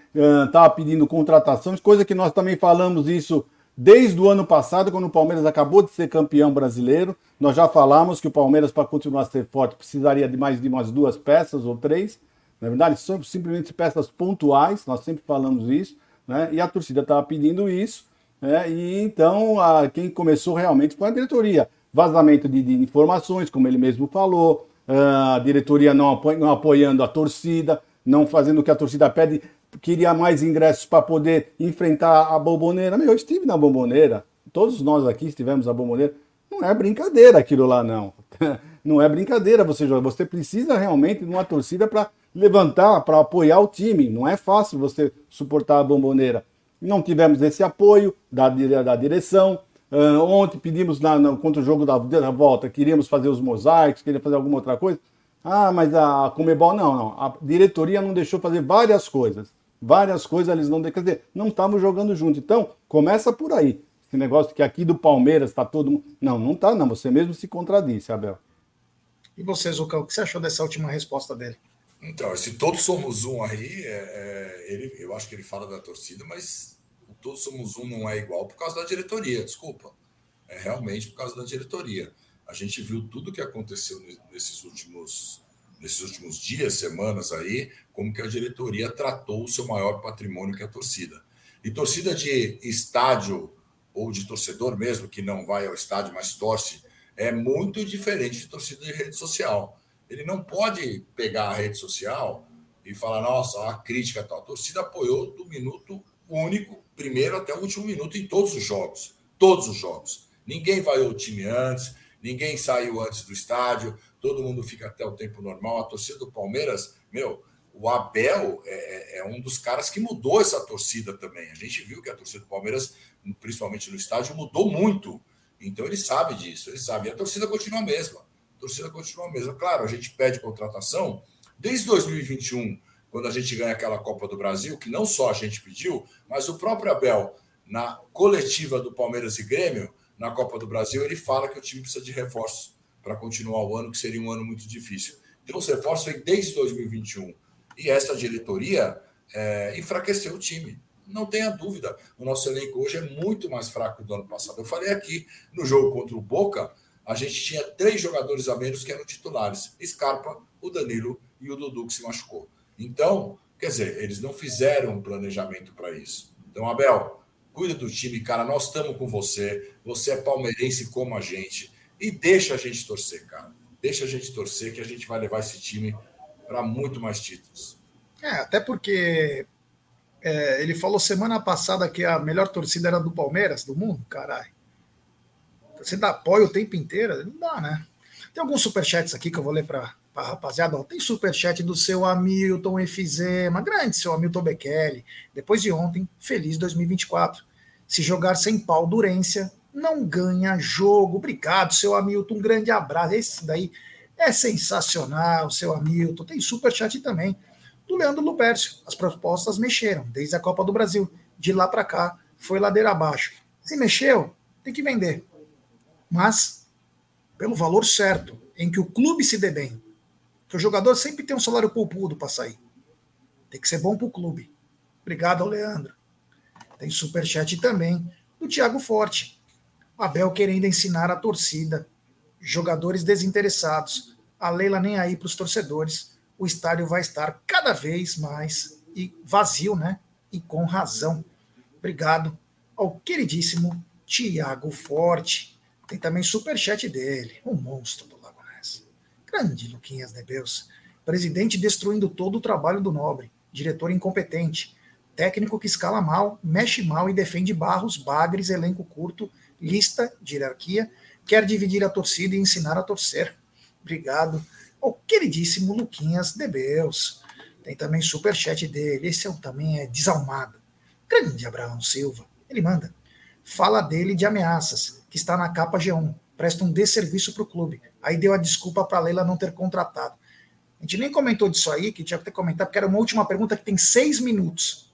estava uh, pedindo contratações, coisa que nós também falamos isso Desde o ano passado, quando o Palmeiras acabou de ser campeão brasileiro, nós já falamos que o Palmeiras, para continuar a ser forte, precisaria de mais de umas duas peças ou três. Na verdade, são simplesmente peças pontuais, nós sempre falamos isso, né? e a torcida estava pedindo isso, né? e então a, quem começou realmente foi a diretoria. Vazamento de, de informações, como ele mesmo falou, a diretoria não, não apoiando a torcida, não fazendo o que a torcida pede, queria mais ingressos para poder enfrentar a bomboneira. Meu, eu estive na bomboneira, todos nós aqui estivemos na bomboneira. Não é brincadeira aquilo lá, não. Não é brincadeira você jogar. Você precisa realmente de uma torcida para levantar, para apoiar o time. Não é fácil você suportar a bomboneira. Não tivemos esse apoio da, da direção. Uh, ontem pedimos na, na, contra o jogo da, da volta, queríamos fazer os mosaicos, queríamos fazer alguma outra coisa. Ah, mas a Comebol, não, não. A diretoria não deixou fazer várias coisas. Várias coisas eles não. Quer dizer, não estavam jogando junto. Então, começa por aí. Esse negócio que aqui do Palmeiras está todo mundo. Não, não está, não. Você mesmo se contradisse, Abel. E você, Zucão, o que você achou dessa última resposta dele? Então, se todos somos um aí, é, é, ele, eu acho que ele fala da torcida, mas todos somos um, não é igual por causa da diretoria, desculpa. É realmente por causa da diretoria. A gente viu tudo que aconteceu nesses últimos, nesses últimos dias, semanas aí, como que a diretoria tratou o seu maior patrimônio, que é a torcida. E torcida de estádio ou de torcedor mesmo, que não vai ao estádio, mas torce, é muito diferente de torcida de rede social. Ele não pode pegar a rede social e falar, nossa, a crítica tal. A torcida apoiou do minuto único, primeiro até o último minuto, em todos os jogos. Todos os jogos. Ninguém vai ao time antes, ninguém saiu antes do estádio, todo mundo fica até o tempo normal. A torcida do Palmeiras, meu, o Abel é, é, é, um dos caras que mudou essa torcida também. A gente viu que a torcida do Palmeiras, principalmente no estádio, mudou muito. Então ele sabe disso, ele sabe. E a torcida continua a mesma. A torcida continua a mesma. Claro, a gente pede contratação desde 2021, quando a gente ganha aquela Copa do Brasil, que não só a gente pediu, mas o próprio Abel, na coletiva do Palmeiras e Grêmio, na Copa do Brasil, ele fala que o time precisa de reforços para continuar o ano, que seria um ano muito difícil. Então, os reforços vêm desde 2021. E essa diretoria é, enfraqueceu o time. Não tenha dúvida. O nosso elenco hoje é muito mais fraco do ano passado. Eu falei aqui, no jogo contra o Boca, a gente tinha três jogadores a menos que eram titulares: Scarpa, o Danilo e o Dudu, que se machucou. Então, quer dizer, eles não fizeram um planejamento para isso. Então, Abel, cuida do time, cara. Nós estamos com você. Você é palmeirense como a gente. E deixa a gente torcer, cara. Deixa a gente torcer que a gente vai levar esse time para muito mais títulos. É, até porque é, ele falou semana passada que a melhor torcida era do Palmeiras, do mundo, caralho. Você dá apoio o tempo inteiro? Não dá, né? Tem alguns superchats aqui que eu vou ler para a rapaziada. Tem superchat do seu Hamilton Efizema, grande seu Hamilton Bekele. Depois de ontem, feliz 2024. Se jogar sem pau durência, não ganha jogo. Obrigado, seu Hamilton. Um grande abraço. Esse daí é sensacional, seu Hamilton. Tem superchat também do Leandro Lupercio. As propostas mexeram desde a Copa do Brasil. De lá para cá, foi ladeira abaixo. Se mexeu, tem que vender. Mas pelo valor certo, em que o clube se dê bem. Porque o jogador sempre tem um salário poupudo para sair. Tem que ser bom para o clube. Obrigado ao Leandro. Tem superchat também do Thiago Forte. Abel querendo ensinar a torcida. Jogadores desinteressados. A Leila nem aí para os torcedores. O estádio vai estar cada vez mais e vazio, né? E com razão. Obrigado ao queridíssimo Tiago Forte. Tem também superchat dele, o monstro do Lago Ness. Grande Luquinhas Nebeus. Presidente destruindo todo o trabalho do nobre. Diretor incompetente. Técnico que escala mal, mexe mal e defende barros, bagres, elenco curto, lista de hierarquia. Quer dividir a torcida e ensinar a torcer. Obrigado ao queridíssimo Luquinhas Debeus. Tem também superchat dele. Esse é, também é desalmado. Grande Abraão Silva. Ele manda. Fala dele de ameaças que está na capa G1. Presta um desserviço para o clube. Aí deu a desculpa para a Leila não ter contratado. A gente nem comentou disso aí, que tinha que ter comentado, porque era uma última pergunta que tem seis minutos.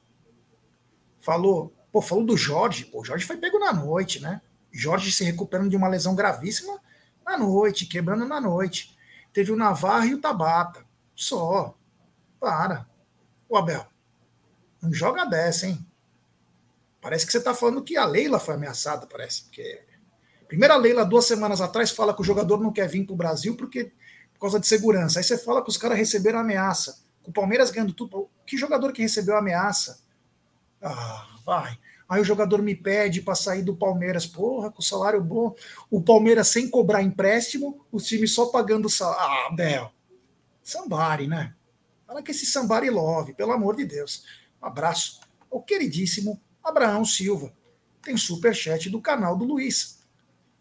Falou, pô, falou do Jorge. Pô, o Jorge foi pego na noite, né? Jorge se recuperando de uma lesão gravíssima na noite, quebrando na noite. Teve o Navarro e o Tabata. Só. Para. O Abel. Não joga dessa, hein? Parece que você está falando que a Leila foi ameaçada, parece. Porque Primeira Leila, duas semanas atrás, fala que o jogador não quer vir para o Brasil porque, por causa de segurança. Aí você fala que os caras receberam ameaça. Com o Palmeiras ganhando tudo. Que jogador que recebeu ameaça? Ah, vai. Aí o jogador me pede para sair do Palmeiras. Porra, com salário bom. O Palmeiras sem cobrar empréstimo, os times só pagando salário. Ah, Bel. Sambari, né? Fala que esse Sambari love, pelo amor de Deus. Um abraço ao queridíssimo Abraão Silva. Tem superchat do canal do Luiz.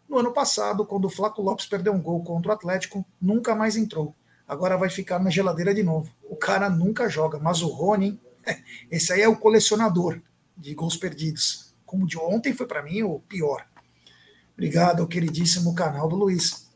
No ano passado, quando o Flaco Lopes perdeu um gol contra o Atlético, nunca mais entrou. Agora vai ficar na geladeira de novo. O cara nunca joga, mas o Rony, esse aí é o colecionador de gols perdidos. Como de ontem foi para mim o pior. Obrigado ao queridíssimo canal do Luiz.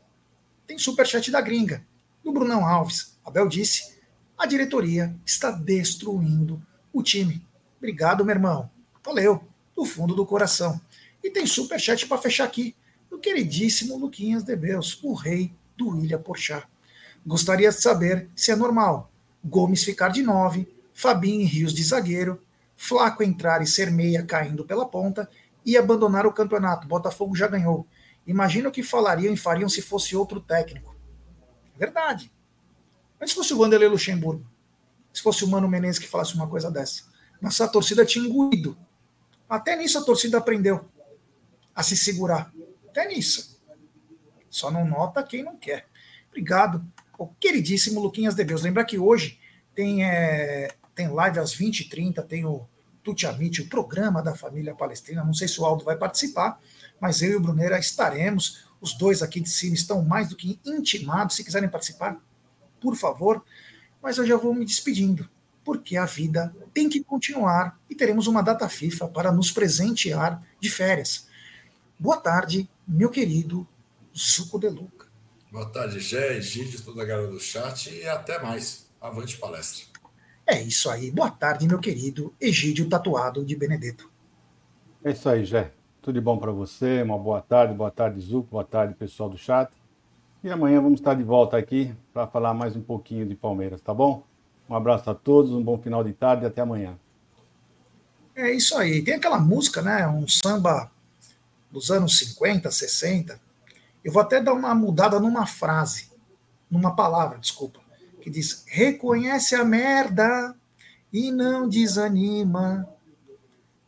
Tem superchat da gringa, do Brunão Alves. Abel disse: a diretoria está destruindo o time. Obrigado, meu irmão. Valeu, do fundo do coração. E tem superchat para fechar aqui do queridíssimo Luquinhas de Beus, o rei do Ilha Porchat. Gostaria de saber se é normal Gomes ficar de 9, Fabinho e Rios de zagueiro, Flaco entrar e ser meia caindo pela ponta e abandonar o campeonato. Botafogo já ganhou. Imagina o que falariam e fariam se fosse outro técnico. Verdade. Mas se fosse o Vanderlei Luxemburgo, se fosse o Mano Menezes que falasse uma coisa dessa, nossa torcida tinha engolido. Até nisso a torcida aprendeu a se segurar. Até nisso. Só não nota quem não quer. Obrigado, o queridíssimo Luquinhas de Deus. Lembra que hoje tem, é, tem live às 20h30, tem o Tuti Amit, o programa da família palestrina. Não sei se o Aldo vai participar, mas eu e o Brunera estaremos. Os dois aqui de cima estão mais do que intimados. Se quiserem participar, por favor. Mas eu já vou me despedindo, porque a vida tem que continuar e teremos uma data FIFA para nos presentear de férias. Boa tarde, meu querido Suco de Luca. Boa tarde, Gé, Egídio, toda a galera do chat e até mais. Avante palestra. É isso aí. Boa tarde, meu querido Egídio Tatuado de Benedetto. É isso aí, Gé. Tudo de bom para você. Uma boa tarde, boa tarde, Zuco, boa tarde, pessoal do chat. E amanhã vamos estar de volta aqui para falar mais um pouquinho de Palmeiras, tá bom? Um abraço a todos, um bom final de tarde e até amanhã. É isso aí. Tem aquela música, né? Um samba dos anos 50, 60. Eu vou até dar uma mudada numa frase, numa palavra, desculpa, que diz: reconhece a merda e não desanima.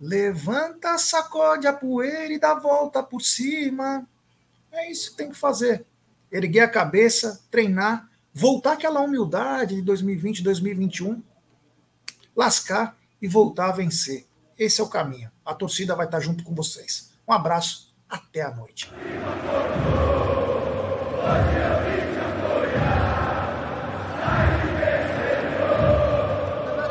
Levanta, sacode a poeira e dá volta por cima. É isso que tem que fazer erguer a cabeça, treinar, voltar aquela humildade de 2020, 2021, lascar e voltar a vencer. Esse é o caminho. A torcida vai estar junto com vocês. Um abraço, até a noite.